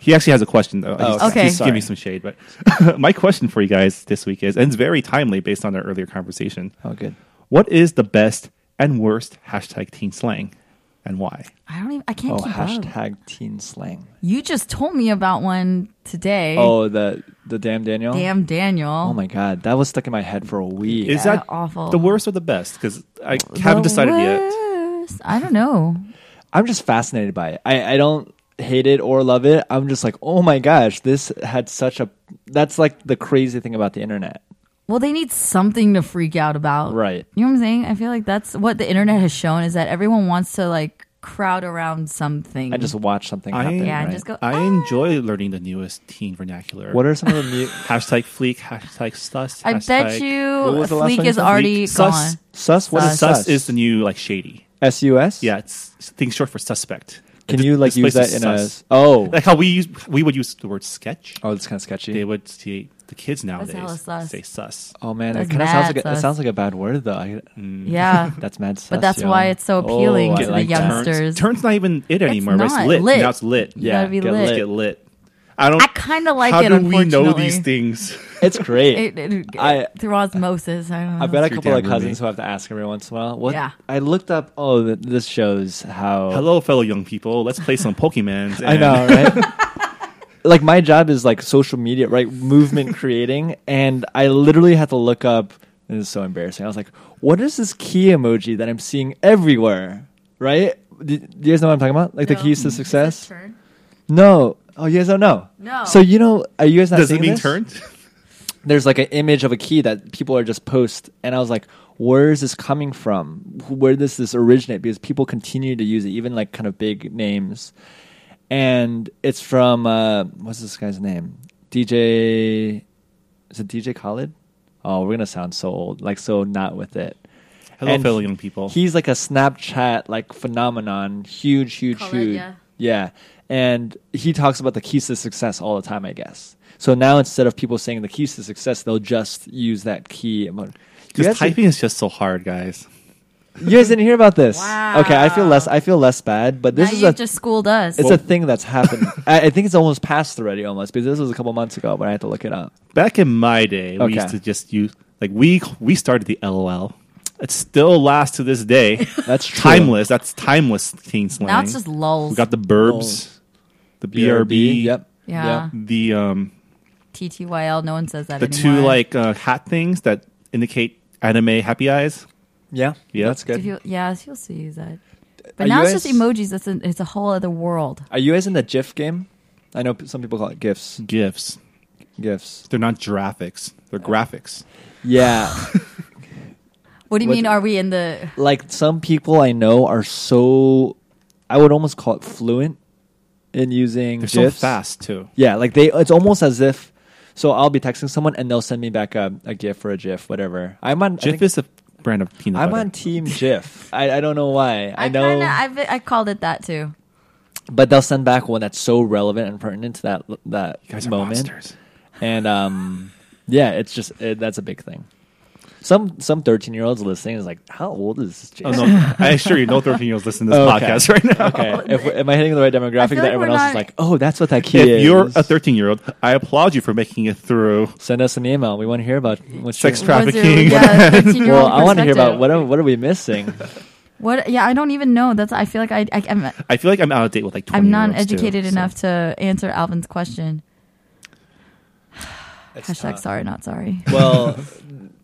He actually has a question though. Oh, he's, okay. he's Sorry. giving me some shade, but my question for you guys this week is, and it's very timely based on our earlier conversation. Oh, good. What is the best and worst hashtag teen slang, and why? I don't even. I can't Oh, keep up. hashtag teen slang. You just told me about one today. Oh, the The damn Daniel. Damn Daniel. Oh my god, that was stuck in my head for a week. Is Yeah, that awful. the worst or the best? Because I haven't The decided yet. worst. I don't know. I'm just fascinated by it. I, I don't hate it or love it. I'm just like, oh my gosh, this had such a. That's like the crazy thing about the internet. Well, they need something to freak out about. Right. You know what I'm saying? I feel like that's what the internet has shown is that everyone wants to like crowd around something. I just watch something I- happen. yeah, and right? just go. I "Ah." enjoy learning the newest teen vernacular. What are some of the new hashtag fleek, hashtag sus? I bet hashtag- you What was the last Fleek one you is already Fleek. gone. Sus. sus? What is Sus. sus? sus is the new like shady. S U S. Yeah, it's things short for suspect. Can you like use that that is in a? sus. Oh. like how we use we would use the word sketch. Oh, it's kind of sketchy. They would see the kids nowadays hella sus. say sus. oh man, it kind of sounds like a, it sounds like a bad word though. I, mm. Yeah. that's mad sus. But that's yo. why it's so oh, appealing Oh, I to the like that. youngsters. Turns, turns not even it anymore. but not. It's lit. Lit. Now it's lit. You gotta be get lit. Let's get lit. I don't. I kind of like how it. do we know these things? It's great. It, it, I- through osmosis. I don't know. I've got a couple of cousins roommate. who have to ask every once in a while. What? Yeah. I looked up. Oh, this shows how. Hello, fellow young people. Let's play some Pokemans. I know, right? Like my job is like social media, right? Movement creating, and I literally had to look up. This is so embarrassing. I was like, "What is this key emoji that I'm seeing everywhere?" Right? Do, do you guys know what I'm talking about? Like the No. keys to Is success? turn? No. Oh, you guys don't know. No. So you know? Are you guys not Does seeing it mean this? turned? there's like an image of a key that people are just post and i was like where is this coming from where does this originate because people continue to use it even like kind of big names and it's from uh what's this guy's name dj is it dj khaled oh we're gonna sound so old like so not with it Hello, And fellow people. He's like a Snapchat like phenomenon, huge, huge, Khaled, huge. yeah. yeah, and he talks about the keys to success all the time. I guess. So now instead of people saying the keys to success, they'll just use that key. emo- You Because guys, typing is just so hard, guys. You guys didn't hear about this? Wow. Okay, I feel less. I feel less bad, but this now is you a just schooled us. it's a thing that's happened. I, I think it's almost passed already, almost because this was a couple months ago, but I had to look it up. Back in my day, we Okay. used to just use like we we started the LOL. It still lasts to this day. That's true. timeless. That's timeless teen slang. now it's just lulls. we got the burbs, the BRB, Yep. Yeah. Yep. the um TTYL. No one says that the anymore. two like uh, hat things that indicate anime happy eyes. Yeah. Yeah. That's If good. you, yeah, you'll see use that. But Are now you it's just emojis. That's a, it's a whole other world. Are you guys in the GIF game? I know some people call it GIFs. GIFs. GIFs. They're not graphics. They're uh, graphics. Yeah. What do you What- mean? Are we in the? like some people I know are so I would almost call it fluent in using They're so GIFs. fast too. Yeah, like they it's almost as if so I'll be texting someone and they'll send me back a, a GIF or a GIF, whatever. I'm on I GIF think- is a brand of peanut I'm butter. on team GIF. I, I don't know why. I, know Kinda, I've, I called it that too. but they'll send back one that's so relevant and pertinent to that that you guys are moment. monsters. And um yeah, it's just it, that's a big thing. Some some 13-year-olds listening is like, "How old is this Oh no! I assure you, no thirteen year olds listen to this Okay. podcast right now. Okay, if, am I hitting the right demographic that like everyone else not- is like, oh, that's what that key If is? you're a 13 year old, I applaud you for making it through Send us an email. We want to hear about what's sex your- What's trafficking. yeah, Well, I want to hear about what are, what are we missing? What? Yeah, I don't even know. That's. I feel like I. I I'm, I feel like I'm out of date with like 20 I'm not year-olds, too, educated so. enough to answer Alvin's question. Hashtag sorry, not sorry. well,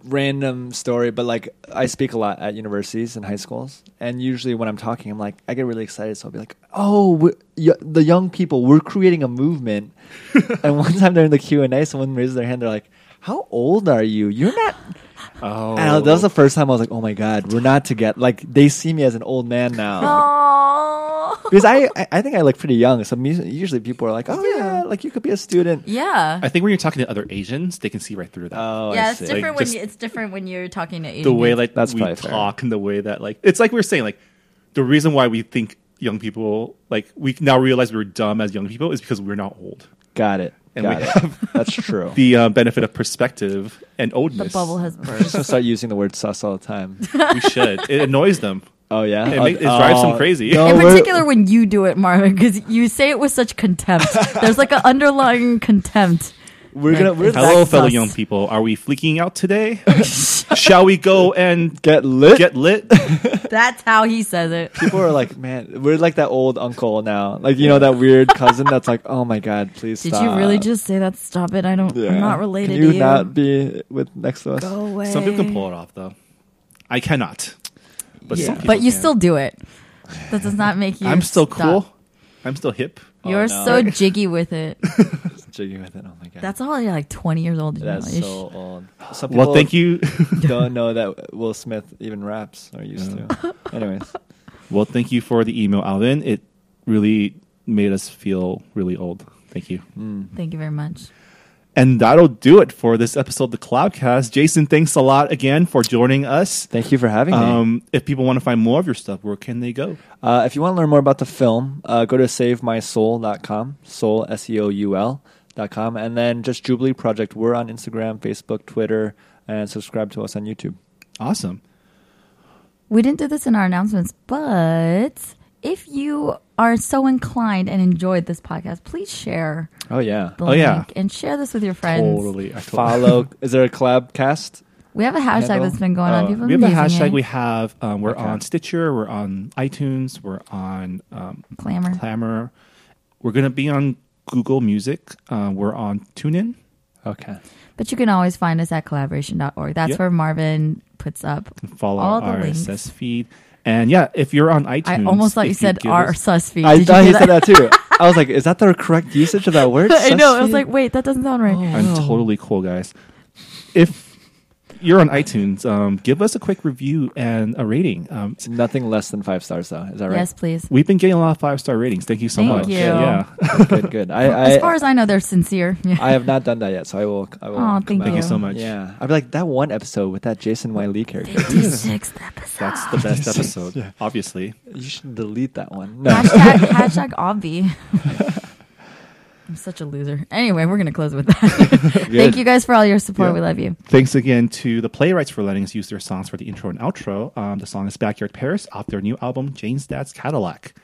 random story, but like I speak a lot at universities and high schools, and usually when I'm talking, I'm like, I get really excited, so I'll be like, oh, y- the young people, we're creating a movement. and one time during the Q and A, someone raises their hand, they're like, how old are you? You're not. Oh, And that was the first time I was like, oh my god, we're not together. Like they see me as an old man now. Oh. because I, I I think I look pretty young. So mu- usually people are like, "Oh yeah, like you could be a student." Yeah. I think when you're talking to other Asians, they can see right through that. Oh, yeah, I it's see. different Like, when just- you, it's different when you're talking to Asian the way kids. like That's we probably fair. talk and the way that like it's like we were saying like the reason why we think young people like we now realize we're dumb as young people is because we're not old. Got it. And Got we it. That's true. The uh, benefit of perspective and oldness. the oldness. bubble has I'm burst. just gonna start using the word "sus" all the time. we should. It annoys them. Oh yeah, It Oh, make- it drives them oh, uh, crazy. no, In particular, when you do it, Marvin, because you say it with such contempt. There's like an underlying contempt. We're gonna we're Hello, fellow us. young people. Are we fleeking out today? Shall we go and get lit. get lit? That's how he says it. People are like, man, we're like that old uncle now. Like you know that weird cousin that's like, oh my god, please Did stop. you really just say that? Stop it! I don't. Yeah. I'm not related Can you to you. not be with next to us? Go away. Some people can pull it off, though. I cannot. But Yeah. some But you can. still do it. That does not make you. I'm still stop. cool. I'm still hip. You're oh, no. so jiggy with it. Jiggy with it. Oh my god. That's all. You're like 20 years old. That's Ish. so old. Some people Well, thank you. don't know that Will Smith even raps or used to. Anyways, well, thank you for the email, Alvin. It really made us feel really old. Thank you. Mm. Thank you very much. And that'll do it for this episode of the Collabcast. Jason, thanks a lot again for joining us. thank you for having me. Um, if people want to find more of your stuff, where can they go? Uh, if you want to learn more about the film, uh, go to savemyseoul.com, Seoul, S E O U L, dot com, and then just Jubilee Project. We're on Instagram, Facebook, Twitter, and subscribe to us on YouTube. Awesome. We didn't do this in our announcements, but if you are so inclined and enjoyed this podcast, please share Oh, yeah. the Oh, link yeah. and share this with your friends. Totally. I totally- Follow. Is there a collab cast? We have a hashtag Handle? that's been going on. Oh. People We have a hashtag. it. We have. Um, we're Okay. on Stitcher. We're on iTunes. We're on um, Clammr. Clammr. We're gonna be on Google Music. Uh, we're on TuneIn. Okay. But you can always find us at collaboration.org. That's Yep. where Marvin puts up. Follow All the our links. RSS feed. And yeah, if you're on iTunes, I almost thought you said give our sus feed. I Did you thought he said that too. I was like, is that the correct usage of that word? I know. I was like, wait, that doesn't sound right. I'm oh. totally cool, guys. If you're on iTunes, um, give us a quick review and a rating. Um, nothing less than five stars, though. Is that right? Yes, please. we've been getting a lot of five star ratings. Thank you so Thank much. you. Yeah. good, good. I, I, as far as I know, they're sincere. Yeah. I have not done that yet, so I will. I will Aw, come thank back. Thank you you. so much. Yeah, I'd be like that one episode with that Jason Y. Lee character. 56th episode. That's the best episode, obviously. you should delete that one. No. Hashtag, hashtag obvi. I'm such a loser. Anyway, we're going to close with that. Thank you guys for all your support. Yeah. We love you. Thanks again to the Playwrights for letting us use their songs for the intro and outro. Um, the song is Backyard Paris off their new album, Jane's Dad's Cadillac.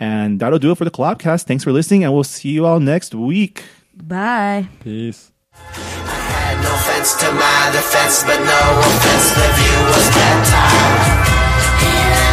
And that'll do it for the Collabcast. Thanks for listening, and we'll see you all next week. Bye. Peace. no offense to my defense, but no offense, the view was better. Even